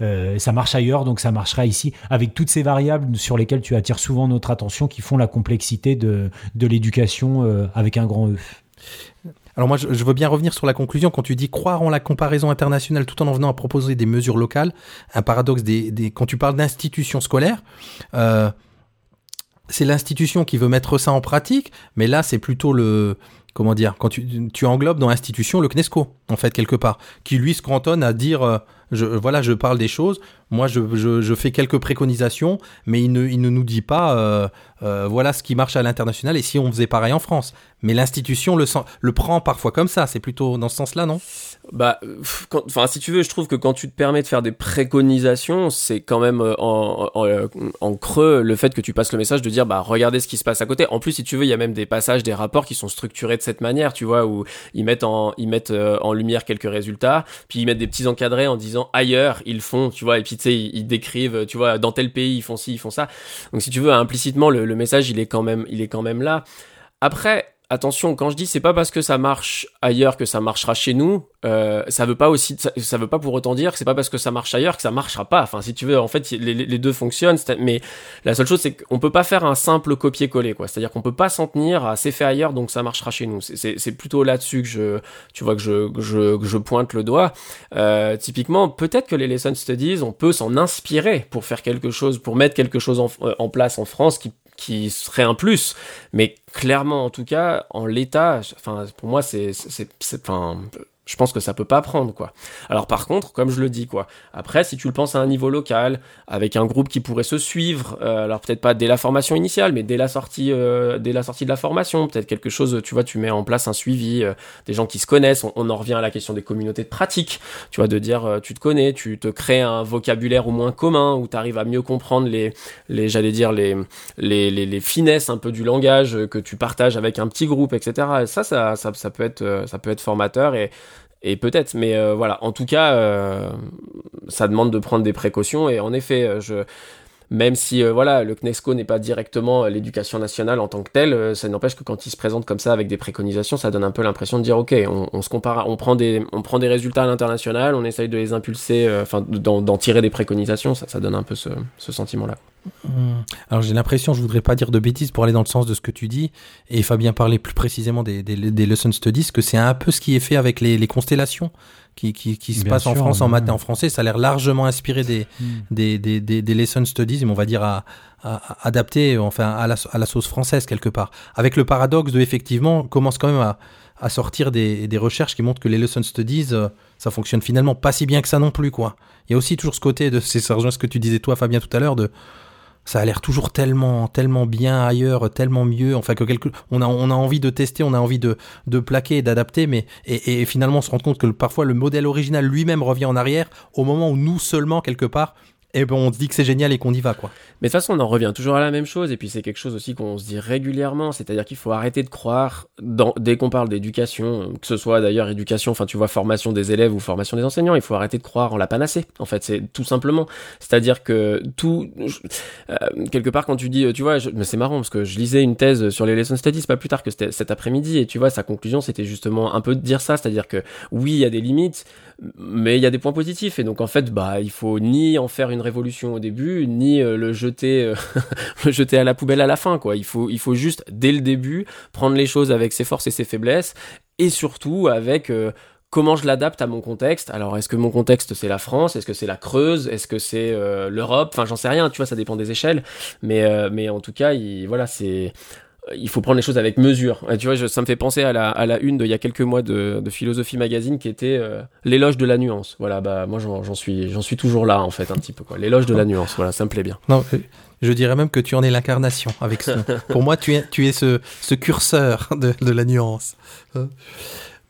euh, ça marche ailleurs, donc ça marchera ici, avec toutes ces variables sur lesquelles tu attires souvent notre attention, qui font la complexité de, l'éducation avec un grand E. Alors moi, je, veux bien revenir sur la conclusion quand tu dis croire en la comparaison internationale tout en en venant à proposer des mesures locales. Un paradoxe des, quand tu parles d'institutions scolaires. C'est l'institution qui veut mettre ça en pratique, mais là c'est plutôt le comment dire quand tu, englobes dans l'institution le CNESCO en fait quelque part, qui lui se à dire euh, je voilà je parle des choses, moi je, je, je fais quelques préconisations, mais il ne il ne nous dit pas euh, euh, voilà ce qui marche à l'international et si on faisait pareil en France. Mais l'institution le le prend parfois comme ça, c'est plutôt dans ce sens-là non? Bah, enfin, si tu veux, je trouve que quand tu te permets de faire des préconisations, c'est quand même euh, en, en, en creux le fait que tu passes le message de dire, bah, regardez ce qui se passe à côté. En plus, si tu veux, il y a même des passages, des rapports qui sont structurés de cette manière, tu vois, où ils mettent en, ils mettent en lumière quelques résultats, puis ils mettent des petits encadrés en disant ailleurs ils font, tu vois, et puis tu sais, ils, décrivent, tu vois, dans tel pays ils font ci, ils font ça. Donc si tu veux, implicitement, le, le message il est quand même, il est quand même là. Après, attention, quand je dis c'est pas parce que ça marche ailleurs que ça marchera chez nous, euh, ça veut pas aussi, ça, veut pas pour autant dire que c'est pas parce que ça marche ailleurs que ça marchera pas. Enfin, si tu veux, en fait, les, deux fonctionnent. Mais la seule chose, c'est qu'on peut pas faire un simple copier-coller, quoi. C'est-à-dire qu'on peut pas s'en tenir à c'est fait ailleurs, donc ça marchera chez nous. C'est- plutôt là-dessus que je, tu vois, que je, que je, que je pointe le doigt. Euh, typiquement, peut-être que les lesson studies, on peut s'en inspirer pour faire quelque chose, pour mettre quelque chose en, euh, en place en France qui qui serait un plus, mais clairement, en tout cas, en l'état, enfin, pour moi, c'est, c'est, enfin, je pense que ça peut pas prendre, quoi. Alors, par contre, comme je le dis, quoi. Après, si tu le penses à un niveau local, avec un groupe qui pourrait se suivre, euh, alors peut-être pas dès la formation initiale, mais dès la sortie, euh, dès la sortie de la formation, peut-être quelque chose, tu vois, tu mets en place un suivi, euh, des gens qui se connaissent. On, on en revient à la question des communautés de pratique, tu vois, de dire, euh, tu te connais, tu te crées un vocabulaire au moins commun, où tu arrives à mieux comprendre les, les, j'allais dire les, les, les, les finesses un peu du langage euh, que tu partages avec un petit groupe, etc. Et ça, ça, ça, ça peut être, euh, ça peut être formateur et et peut-être, mais euh, voilà. En tout cas, euh, ça demande de prendre des précautions. Et en effet, euh, je, même si euh, voilà, le CNESCO n'est pas directement euh, l'éducation nationale en tant que telle, euh, ça n'empêche que quand il se présente comme ça avec des préconisations, ça donne un peu l'impression de dire ok, on, se compare, on prend des, on prend des résultats à l'international, on essaye de les impulser, enfin d'en tirer des préconisations, ça, donne un peu ce, sentiment-là. Alors j'ai l'impression, je voudrais pas dire de bêtises pour aller dans le sens de ce que tu dis, et Fabien parlait plus précisément des, des, des lesson studies, que c'est un peu ce qui est fait avec les constellations qui, qui, qui se Bien passent en France en maths et en français. Ça a l'air largement inspiré des, Mm. des, des, des, des lesson studies, mais on va dire à, à, à adapter enfin à la, à la sauce française quelque part. Avec le paradoxe de effectivement on commence quand même à, à sortir des, des recherches qui montrent que les lesson studies euh, ça fonctionne finalement pas si bien que ça non plus quoi. Il y a aussi toujours ce côté de c'est ça rejoint ce que tu disais toi Fabien tout à l'heure de ça a l'air toujours tellement tellement bien ailleurs tellement mieux. Enfin que quelque on a on a envie de tester on a envie de de plaquer et d'adapter mais et, et finalement on se rend compte que parfois le modèle original lui-même revient en arrière au moment où nous seulement quelque part et ben on se dit que c'est génial et qu'on y va quoi. Mais de toute façon, on en revient toujours à la même chose, et puis c'est quelque chose aussi qu'on se dit régulièrement, c'est-à-dire qu'il faut arrêter de croire, dans, dès qu'on parle d'éducation, que ce soit d'ailleurs éducation, enfin tu vois, formation des élèves ou formation des enseignants, il faut arrêter de croire en la panacée, en fait, c'est tout simplement. C'est-à-dire que tout, euh, quelque part quand tu dis, tu vois, je- mais c'est marrant, parce que je lisais une thèse sur les lesson studies, pas plus tard que cet après-midi, et tu vois, sa conclusion, c'était justement un peu de dire ça, c'est-à-dire que oui, il y a des limites, mais il y a des points positifs et donc en fait bah il faut ni en faire une révolution au début ni euh, le jeter euh, le jeter à la poubelle à la fin quoi il faut il faut juste dès le début prendre les choses avec ses forces et ses faiblesses et surtout avec euh, Comment je l'adapte à mon contexte Alors, est-ce que mon contexte c'est la France? Est-ce que c'est la Creuse? Est-ce que c'est euh, l'Europe? Enfin, j'en sais rien. Tu vois, ça dépend des échelles. Mais, euh, mais en tout cas, il, voilà, c'est il faut prendre les choses avec mesure. Et tu vois, je- ça me fait penser à la, à la une de il y a quelques mois de, de Philosophie Magazine qui était euh, l'éloge de la nuance. Voilà, bah moi j'en suis, j'en suis toujours là en fait un petit peu quoi. L'éloge de la nuance, voilà, ça me plaît bien. Non, euh, je dirais même que tu en es l'incarnation. Avec ce... Pour moi, tu es, tu es ce, ce curseur de, de la nuance. Euh.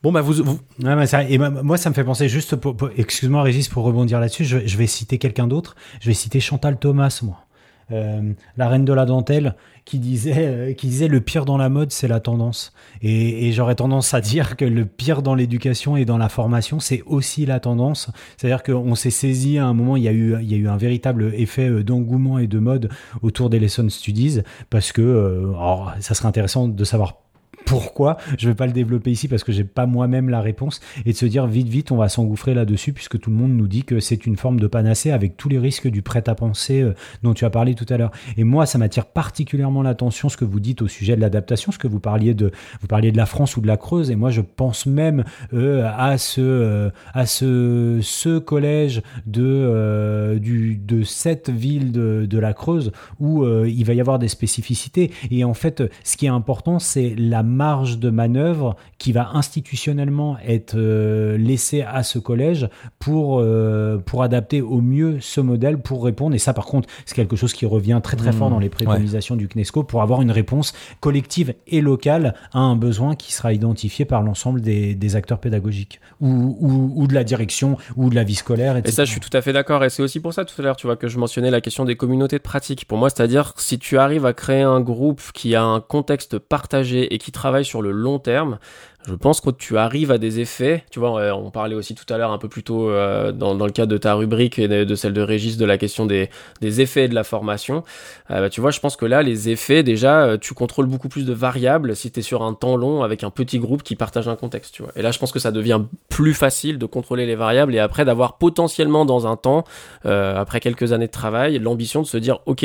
Bon, bah, vous, vous- Ouais, mais ça- et moi- moi, ça me fait penser juste, pour, pour- excuse-moi Régis, pour rebondir là-dessus, je, je vais citer quelqu'un d'autre. Je vais citer Chantal Thomas, moi. Euh, la reine de la dentelle, qui disait, euh, qui disait le pire dans la mode, c'est la tendance. Et, et j'aurais tendance à dire que le pire dans l'éducation et dans la formation, c'est aussi la tendance. C'est-à-dire qu'on s'est saisi à un moment, il y a eu, il y a eu un véritable effet euh, d'engouement et de mode autour des lesson studies, parce que, alors, ça serait intéressant de savoir pourquoi. Je vais pas le développer ici parce que j'ai pas moi-même la réponse et de se dire vite vite on va s'engouffrer là-dessus puisque tout le monde nous dit que c'est une forme de panacée avec tous les risques du prêt à penser euh, dont tu as parlé tout à l'heure. Et moi ça m'attire particulièrement l'attention ce que vous dites au sujet de l'adaptation, ce que vous parliez de vous parliez de la France ou de la Creuse et moi je pense même euh, à ce euh, à ce ce collège de du de cette ville de, de la Creuse où il va y avoir des spécificités et en fait ce qui est important c'est la marge de manœuvre qui va institutionnellement être euh, laissée à ce collège pour euh, pour adapter au mieux ce modèle pour répondre et ça par contre c'est quelque chose qui revient très très Mmh, fort dans les préconisations du CNESCO pour avoir une réponse collective et locale à un besoin qui sera identifié par l'ensemble des, des acteurs pédagogiques ou, ou, ou de la direction ou de la vie scolaire Et etc. ça, je suis tout à fait d'accord. Et c'est aussi pour ça tout à l'heure, tu vois, que je mentionnais la question des communautés de pratique. Pour moi, c'est-à-dire si tu arrives à créer un groupe qui a un contexte partagé et qui travaille sur le long terme, je pense que tu arrives à des effets. Tu vois, euh, on parlait aussi tout à l'heure un peu plus tôt euh, dans, dans le cadre de ta rubrique et de, celle de Régis de la question des, des effets de la formation. Euh, bah, tu vois, je pense que là, les effets, déjà, euh, tu contrôles beaucoup plus de variables si tu es sur un temps long avec un petit groupe qui partage un contexte. Tu vois. Et là, je pense que ça devient plus facile de contrôler les variables et après d'avoir potentiellement dans un temps, euh, après quelques années de travail, l'ambition de se dire, ok,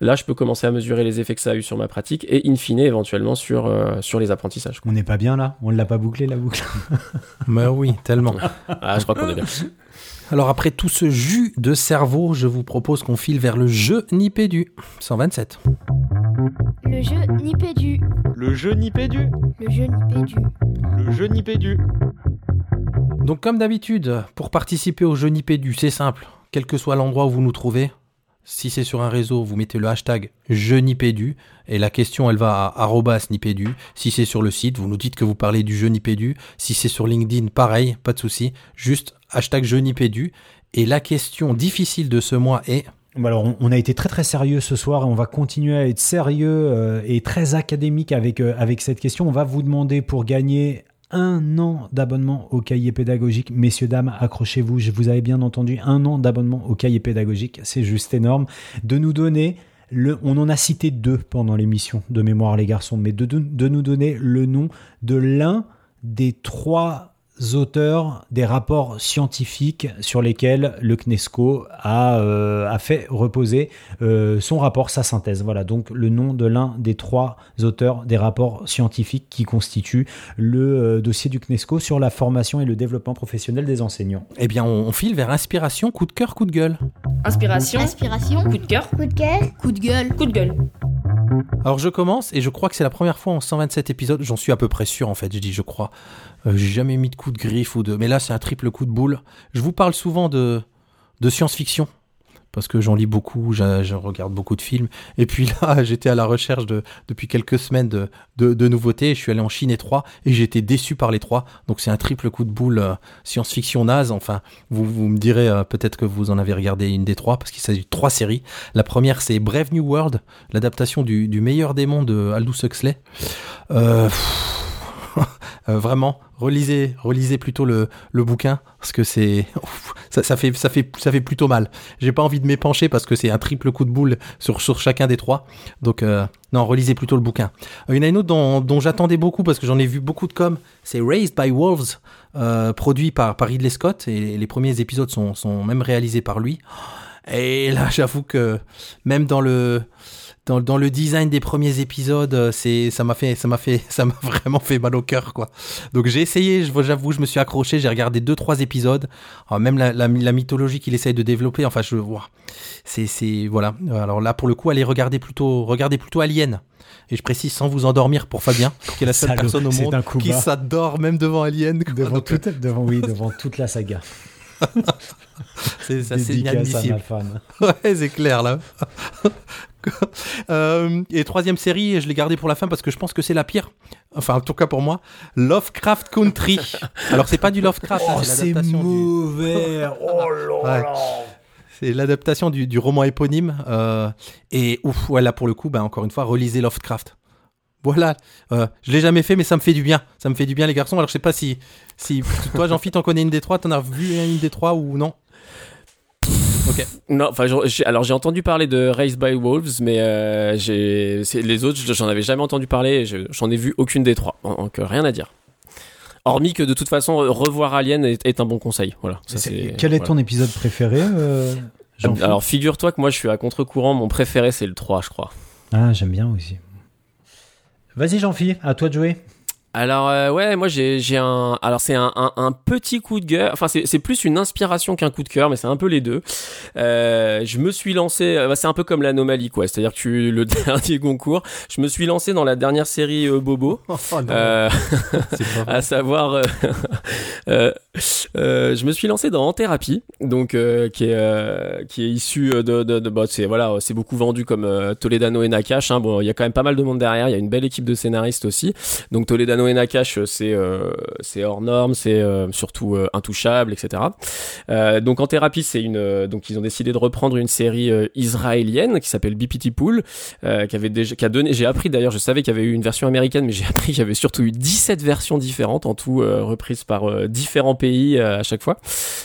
là, je peux commencer à mesurer les effets que ça a eu sur ma pratique et in fine, éventuellement, sur, euh, sur les apprentissages. on n'est pas bien là l'a pas bouclé la boucle bah oui, tellement. Ah, je crois qu'on est bien. Alors, après tout ce jus de cerveau, je vous propose qu'on file vers le jeu Nipédu. 127. Le jeu Nipédu. Le jeu Nipédu. Le jeu Nipédu. Le jeu Nipédu. Donc, comme d'habitude, pour participer au jeu Nipédu, c'est simple. Quel que soit l'endroit où vous nous trouvez, si c'est sur un réseau, vous mettez le hashtag Nipédu et la question elle va à Nipédu. Si c'est sur le site, vous nous dites que vous parlez du jeu Nipédu. Si c'est sur LinkedIn, pareil, pas de souci. Juste hashtag Nipédu. Et la question difficile de ce mois est Bon, Alors, on, a été très très sérieux ce soir et on va continuer à être sérieux euh, et très académique euh, avec cette question. On va vous demander pour gagner un an d'abonnement au cahier pédagogique. Messieurs, dames, accrochez-vous, je vous avais bien entendu, un an d'abonnement au cahier pédagogique, c'est juste énorme. De nous donner, le, on en a cité deux pendant l'émission de mémoire les garçons, mais de, de, de nous donner le nom de l'un des trois auteurs des rapports scientifiques sur lesquels le CNESCO a, euh, a fait reposer euh, son rapport, sa synthèse. Voilà donc le nom de l'un des trois auteurs des rapports scientifiques qui constituent le euh, dossier du CNESCO sur la formation et le développement professionnel des enseignants. Eh bien, on, on file vers inspiration, coup de cœur, coup de gueule. Inspiration, Inspiration. coup de cœur, Coup de cœur. coup de gueule, coup de gueule. Alors je commence et je crois que c'est la première fois en 127 épisodes, j'en suis à peu près sûr en fait, je dis je crois. Euh, J'ai jamais mis de coup de griffe ou de... Mais là c'est un triple coup de boule. Je vous parle souvent de, de science-fiction. Parce que j'en lis beaucoup, je, regarde beaucoup de films. Et puis là, j'étais à la recherche de, depuis quelques semaines de, nouveautés. Je suis allé en Chine et trois et j'ai été déçu par les trois. Donc c'est un triple coup de boule euh, science-fiction naze. Enfin, vous, me direz euh, peut-être que vous en avez regardé une des trois parce qu'il s'agit de trois séries. La première, c'est Brave New World, l'adaptation du, meilleur démon de Aldous Huxley. Euh, vraiment, relisez, relisez plutôt le, le bouquin parce que c'est ça, fait ça fait ça fait plutôt mal. J'ai pas envie de m'épancher parce que c'est un triple coup de boule sur sur chacun des trois. Donc euh, non, relisez plutôt le bouquin. Euh, il y en a une autre dont, j'attendais beaucoup parce que j'en ai vu beaucoup de com. C'est Raised by Wolves, euh, produit par, par Ridley Scott et les premiers épisodes sont sont même réalisés par lui. Et là, j'avoue que même dans le dans, dans le design des premiers épisodes, euh, c'est ça m'a fait ça m'a fait ça m'a vraiment fait mal au cœur quoi. Donc j'ai essayé, j'avoue, je me suis accroché, j'ai regardé deux trois épisodes, Ah, même la, la, la mythologie qu'il essaye de développer, enfin je vois, c'est c'est voilà. Alors là pour le coup, allez regarder plutôt regardez plutôt Alien. Et je précise sans vous endormir pour Fabien, qui est la seule Salaud, personne au monde qui s'adore même devant Alien. quoi. Devant Donc, euh, toute, devant, oui, devant toute la saga. c'est à inadmissible. Ouais, c'est clair là. Euh, et troisième série, je l'ai gardée pour la fin parce que je pense que c'est la pire. Enfin, en tout cas pour moi, Lovecraft Country. Alors c'est pas du Lovecraft, hein, Oh, c'est c'est l'adaptation du- mauvais. Oh là Ouais. là. C'est l'adaptation du, du roman éponyme. euh, et ouf, voilà pour le coup, ben encore une fois, relisez Lovecraft. Voilà, euh, je l'ai jamais fait, mais ça me fait du bien. Ça me fait du bien, les garçons. Alors je sais pas si, si toi, Jean-Philippe, t'en connais une des trois, t'en as vu une des trois ou non? Non, enfin, alors j'ai entendu parler de Raised by Wolves, mais euh, j'ai les autres, j'en avais jamais entendu parler. J'en ai vu aucune des trois, donc euh, rien à dire. Hormis que de toute façon, revoir Alien est, est un bon conseil. Voilà. ça, Quel est voilà. ton épisode préféré euh, Jean-Philippe Alors figure-toi que moi je suis à contre-courant. Mon préféré c'est le 3, je crois. Ah, j'aime bien aussi. Vas-y, Jean-Philippe, à toi de jouer. Alors euh, ouais, moi j'ai j'ai un alors c'est un, un, un petit coup de cœur. Enfin c'est c'est plus une inspiration qu'un coup de cœur, mais c'est un peu les deux. Euh, je me suis lancé. euh, bah, c'est un peu comme l'anomalie quoi. C'est-à-dire que tu- le dernier concours, je me suis lancé dans la dernière série euh, Bobo. Oh, Euh, à savoir, euh, euh, euh, je me suis lancé dans En thérapie, donc euh, qui est euh, qui est issu de, de, de bah, c'est voilà, c'est beaucoup vendu comme Toledano et Nakash. Hein. Bon, il y a quand même pas mal de monde derrière. Il y a une belle équipe de scénaristes aussi. Donc Toledano et Nakash, c'est euh, c'est hors norme, c'est euh, surtout euh, intouchable, etc. Euh, donc En thérapie, c'est une euh, donc ils ont décidé de reprendre une série euh, israélienne qui s'appelle BPT Pool, euh, qui avait déjà qui a donné. J'ai appris d'ailleurs, je savais qu'il y avait eu une version américaine, mais j'ai appris qu'il y avait surtout eu 17 versions différentes en tout euh, reprises par euh, différents pays euh, à chaque fois.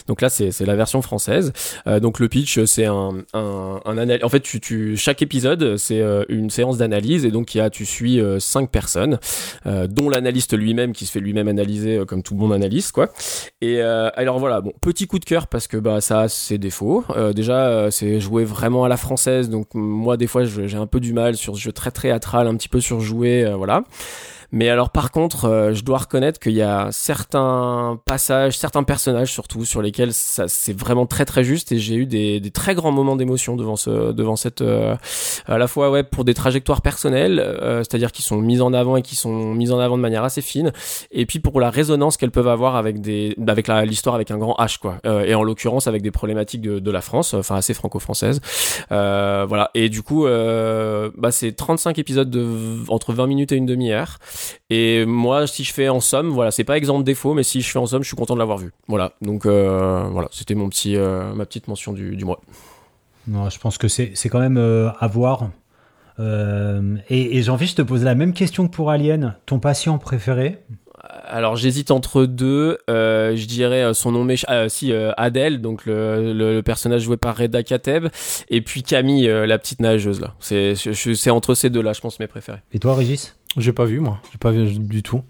Donc là, c'est la version française. Euh, donc le pitch, c'est un un, un En fait, tu, tu chaque épisode, c'est euh, une séance d'analyse et donc il y a tu suis euh, cinq personnes, euh, dont lui-même qui se fait lui-même analyser euh, comme tout bon analyste quoi. Et euh, alors voilà, bon petit coup de cœur parce que bah ça a ses défauts. Euh, déjà, c'est joué vraiment à la française, donc moi des fois j'ai un peu du mal sur ce jeu très théâtral, un petit peu surjoué, voilà. Mais alors par contre, euh, je dois reconnaître qu'il y a certains passages, certains personnages surtout, sur lesquels ça c'est vraiment très très juste et j'ai eu des, des très grands moments d'émotion devant ce devant cette euh, à la fois ouais pour des trajectoires personnelles, euh, c'est-à-dire qui sont mises en avant et qui sont mises en avant de manière assez fine, et puis pour la résonance qu'elles peuvent avoir avec des avec l'histoire avec un grand H quoi, Euh, et en l'occurrence avec des problématiques de, de la France, enfin assez franco-française. Euh, voilà. Et du coup, euh, bah, c'est 35 épisodes de entre 20 minutes et une demi-heure. Et moi, si je fais en somme, voilà, c'est pas exemple défaut, mais si je fais en somme, je suis content de l'avoir vu. Voilà. Donc euh, voilà, c'était mon petit, euh, ma petite mention du, du mois. Non, je pense que c'est quand même euh, à voir. Et et Jean-Philippe, je te pose la même question que pour Alien. Ton patient préféré Alors j'hésite entre deux. Euh, je dirais son nom m'échappe. Euh, si euh, Adèle, donc le, le, le personnage joué par Reda Kateb, et puis Camille, euh, la petite nageuse là. C'est entre ces deux là, je pense mes préférés. Et toi, Régis? J'ai pas vu moi, j'ai pas vu du tout.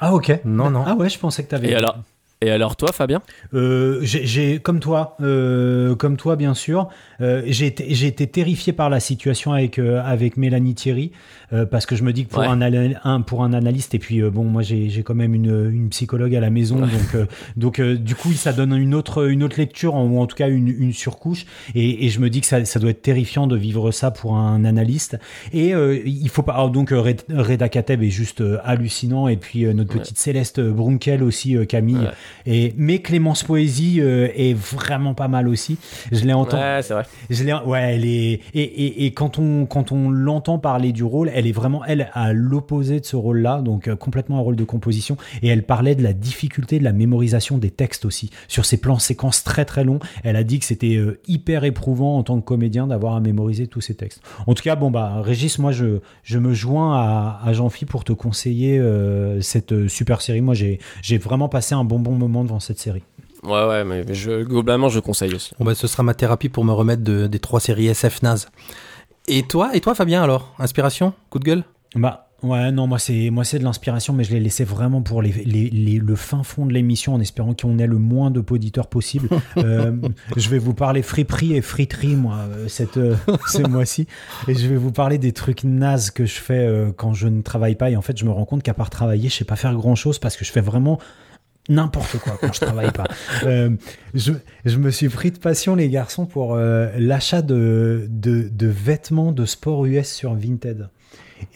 Ah, ok. Non, non. Ah ouais, je pensais que t'avais. Et alors, et alors toi, Fabien Euh, j'ai- comme toi, euh, comme toi bien sûr, euh, j'ai été, terrifié par la situation avec euh, avec Mélanie Thierry euh, parce que je me dis que pour Ouais. un, un pour un analyste et puis euh, bon moi j'ai j'ai quand même une, une psychologue à la maison donc euh, donc euh, du coup ça donne une autre une autre lecture ou en tout cas une, une surcouche et, et je me dis que ça, ça doit être terrifiant de vivre ça pour un analyste et euh, il faut pas alors, donc Red- Reda Kateb est juste hallucinant et puis euh, notre Ouais. petite Céleste Brunkel aussi Camille Ouais. Et mais Clémence Poésie euh, est vraiment pas mal aussi. Je l'ai entendu. Ouais, c'est vrai. Je l'ai, ouais, elle est, et, et, et quand on, quand on l'entend parler du rôle, elle est vraiment, elle, à l'opposé de ce rôle-là, donc euh, complètement un rôle de composition, et elle parlait de la difficulté de la mémorisation des textes aussi. Sur ces plans séquences très très longs, elle a dit que c'était euh, hyper éprouvant en tant que comédien d'avoir à mémoriser tous ces textes. En tout cas, bon, bah, Régis, moi, je, je me joins à, à Jean-Phi pour te conseiller cette super série. Moi, j'ai, j'ai vraiment passé un bon bon moment devant cette série. Ouais, ouais, mais je, globalement, je conseille aussi. Bon, bah, ce sera ma thérapie pour me remettre de- des trois séries SF naze. Et toi, et toi, Fabien, alors? Inspiration? Coup de gueule? Bah ouais non moi c'est moi c'est de l'inspiration mais je l'ai laissé vraiment pour les, les- les- le fin fond de l'émission en espérant qu'on ait le moins de poditeurs possible. Euh, je vais vous parler friperie et friterie moi euh, cette euh, ce mois-ci et je vais vous parler des trucs nazes que je fais euh, quand je ne travaille pas et en fait je me rends compte qu'à part travailler je sais pas faire grand chose parce que je fais vraiment n'importe quoi quand je travaille pas. Euh, je, je me suis pris de passion, les garçons, pour euh, l'achat de, de, de vêtements de sport US sur Vinted.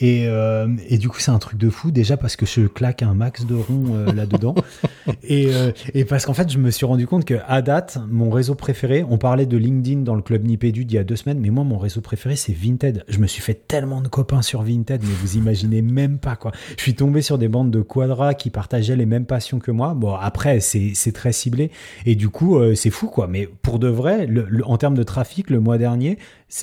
Et, euh, et du coup, c'est un truc de fou, déjà parce que je claque un max de ronds euh, là-dedans. et, euh, et parce qu'en fait, je me suis rendu compte que à date, mon réseau préféré, on parlait de LinkedIn dans le club Nipédude il y a deux semaines, mais moi, mon réseau préféré, c'est Vinted. Je me suis fait tellement de copains sur Vinted, mais vous imaginez même pas, quoi. Je suis tombé sur des bandes de quadras qui partageaient les mêmes passions que moi. Bon, après, c'est très ciblé. Et du coup, c'est fou, quoi. Mais pour de vrai, le- le- en termes de trafic, le mois dernier,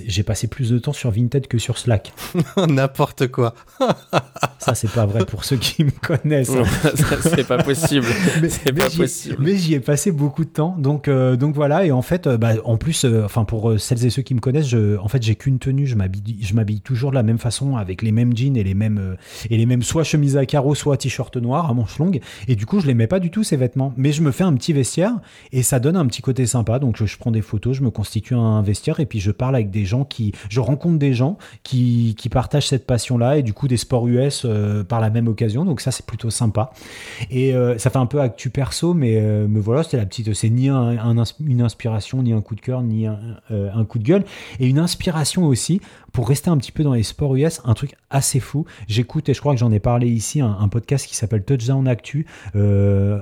j'ai passé plus de temps sur Vinted que sur Slack. N'importe quoi. Ça, c'est pas vrai pour ceux qui me connaissent. hein. C'est pas possible. mais, mais j'y ai- passé beaucoup de temps. Donc, euh, donc voilà. Et en fait, euh, bah, en plus, euh, enfin pour celles et ceux qui me connaissent, je, en fait, j'ai qu'une tenue. Je m'habille, je m'habille toujours de la même façon, avec les mêmes jeans et les mêmes euh, et les mêmes soit chemises à carreaux, soit t-shirt noir à manches longues. Et du coup, je les mets pas du tout ces vêtements. Mais je me fais un petit vestiaire et ça donne un petit côté sympa. Donc, je, je prends des photos, je me constitue un vestiaire et puis je parle avec des gens qui, je rencontre des gens qui, qui partagent cette passion-là et du coup des sports US euh, par la même occasion. Donc ça, c'est plutôt sympa. Et euh, ça fait un peu actu perso, mais, euh, voilà, c'était la petite. C'est ni un, une inspiration, ni un coup de cœur, ni un, euh, un coup de gueule. Et une inspiration aussi, pour rester un petit peu dans les sports US, un truc assez fou. J'écoute, et je crois que j'en ai parlé ici, un, podcast qui s'appelle Touchdown Actu,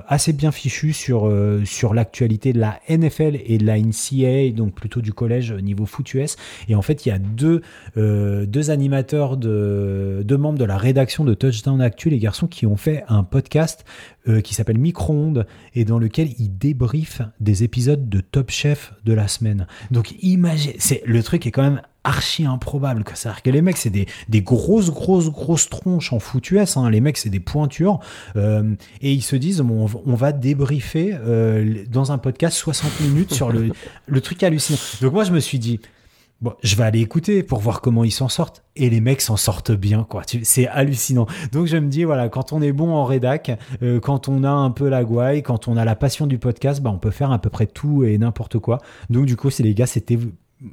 assez bien fichu sur, sur l'actualité de la NFL et de la NCAA, donc plutôt du collège niveau foot US. Et en fait, il y a deux, euh, deux animateurs, de, deux membres de la rédaction de Touchdown Actu, les garçons, qui ont fait un podcast euh, qui s'appelle Micro-ondes et dans lequel ils débriefent des épisodes de Top Chef de la semaine. Donc imagine, c'est le truc est quand même archi improbable. C'est-à-dire que les mecs c'est des, des grosses grosses grosses tronches en foot US, hein. les mecs c'est des pointures euh, et ils se disent bon, on va- débriefer dans un podcast 60 minutes sur le, le truc hallucinant. Donc moi je me suis dit Bon, je vais aller écouter pour voir comment ils s'en sortent. Et les mecs s'en sortent bien, quoi. C'est hallucinant. Donc je me dis, voilà, quand on est bon en rédac, euh, quand on a un peu la gouaille, quand on a la passion du podcast, bah, on peut faire à peu près tout et n'importe quoi. Donc du coup, c'est les gars, c'était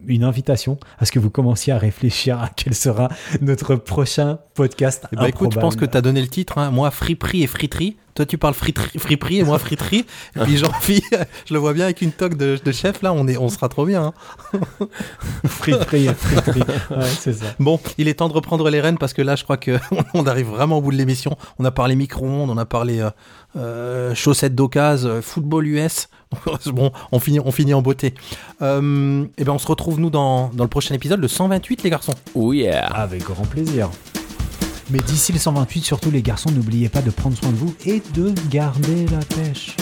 une invitation à ce que vous commenciez à réfléchir à quel sera notre prochain podcast. Eh ben, écoute, je pense que tu as donné le titre. hein. Moi, friperie et friterie. Toi, tu parles friterie, friperie et moi, friterie. Et puis Jean-Philippe, je le vois bien avec une toque de, de chef. Là, on, est, on sera trop bien. hein. Friterie, friterie. Ouais, c'est ça. Bon, il est temps de reprendre les rênes parce que là, je crois que on arrive vraiment au bout de l'émission. On a parlé micro-ondes, on a parlé euh, euh, chaussettes d'occasion, euh, football US. Bon, on finit, on finit en beauté. Euh, et ben, on se retrouve nous dans, dans le prochain épisode, le 128, les garçons. Oh yeah. Avec grand plaisir. Mais d'ici le 128, surtout les garçons, n'oubliez pas de prendre soin de vous et de garder la pêche.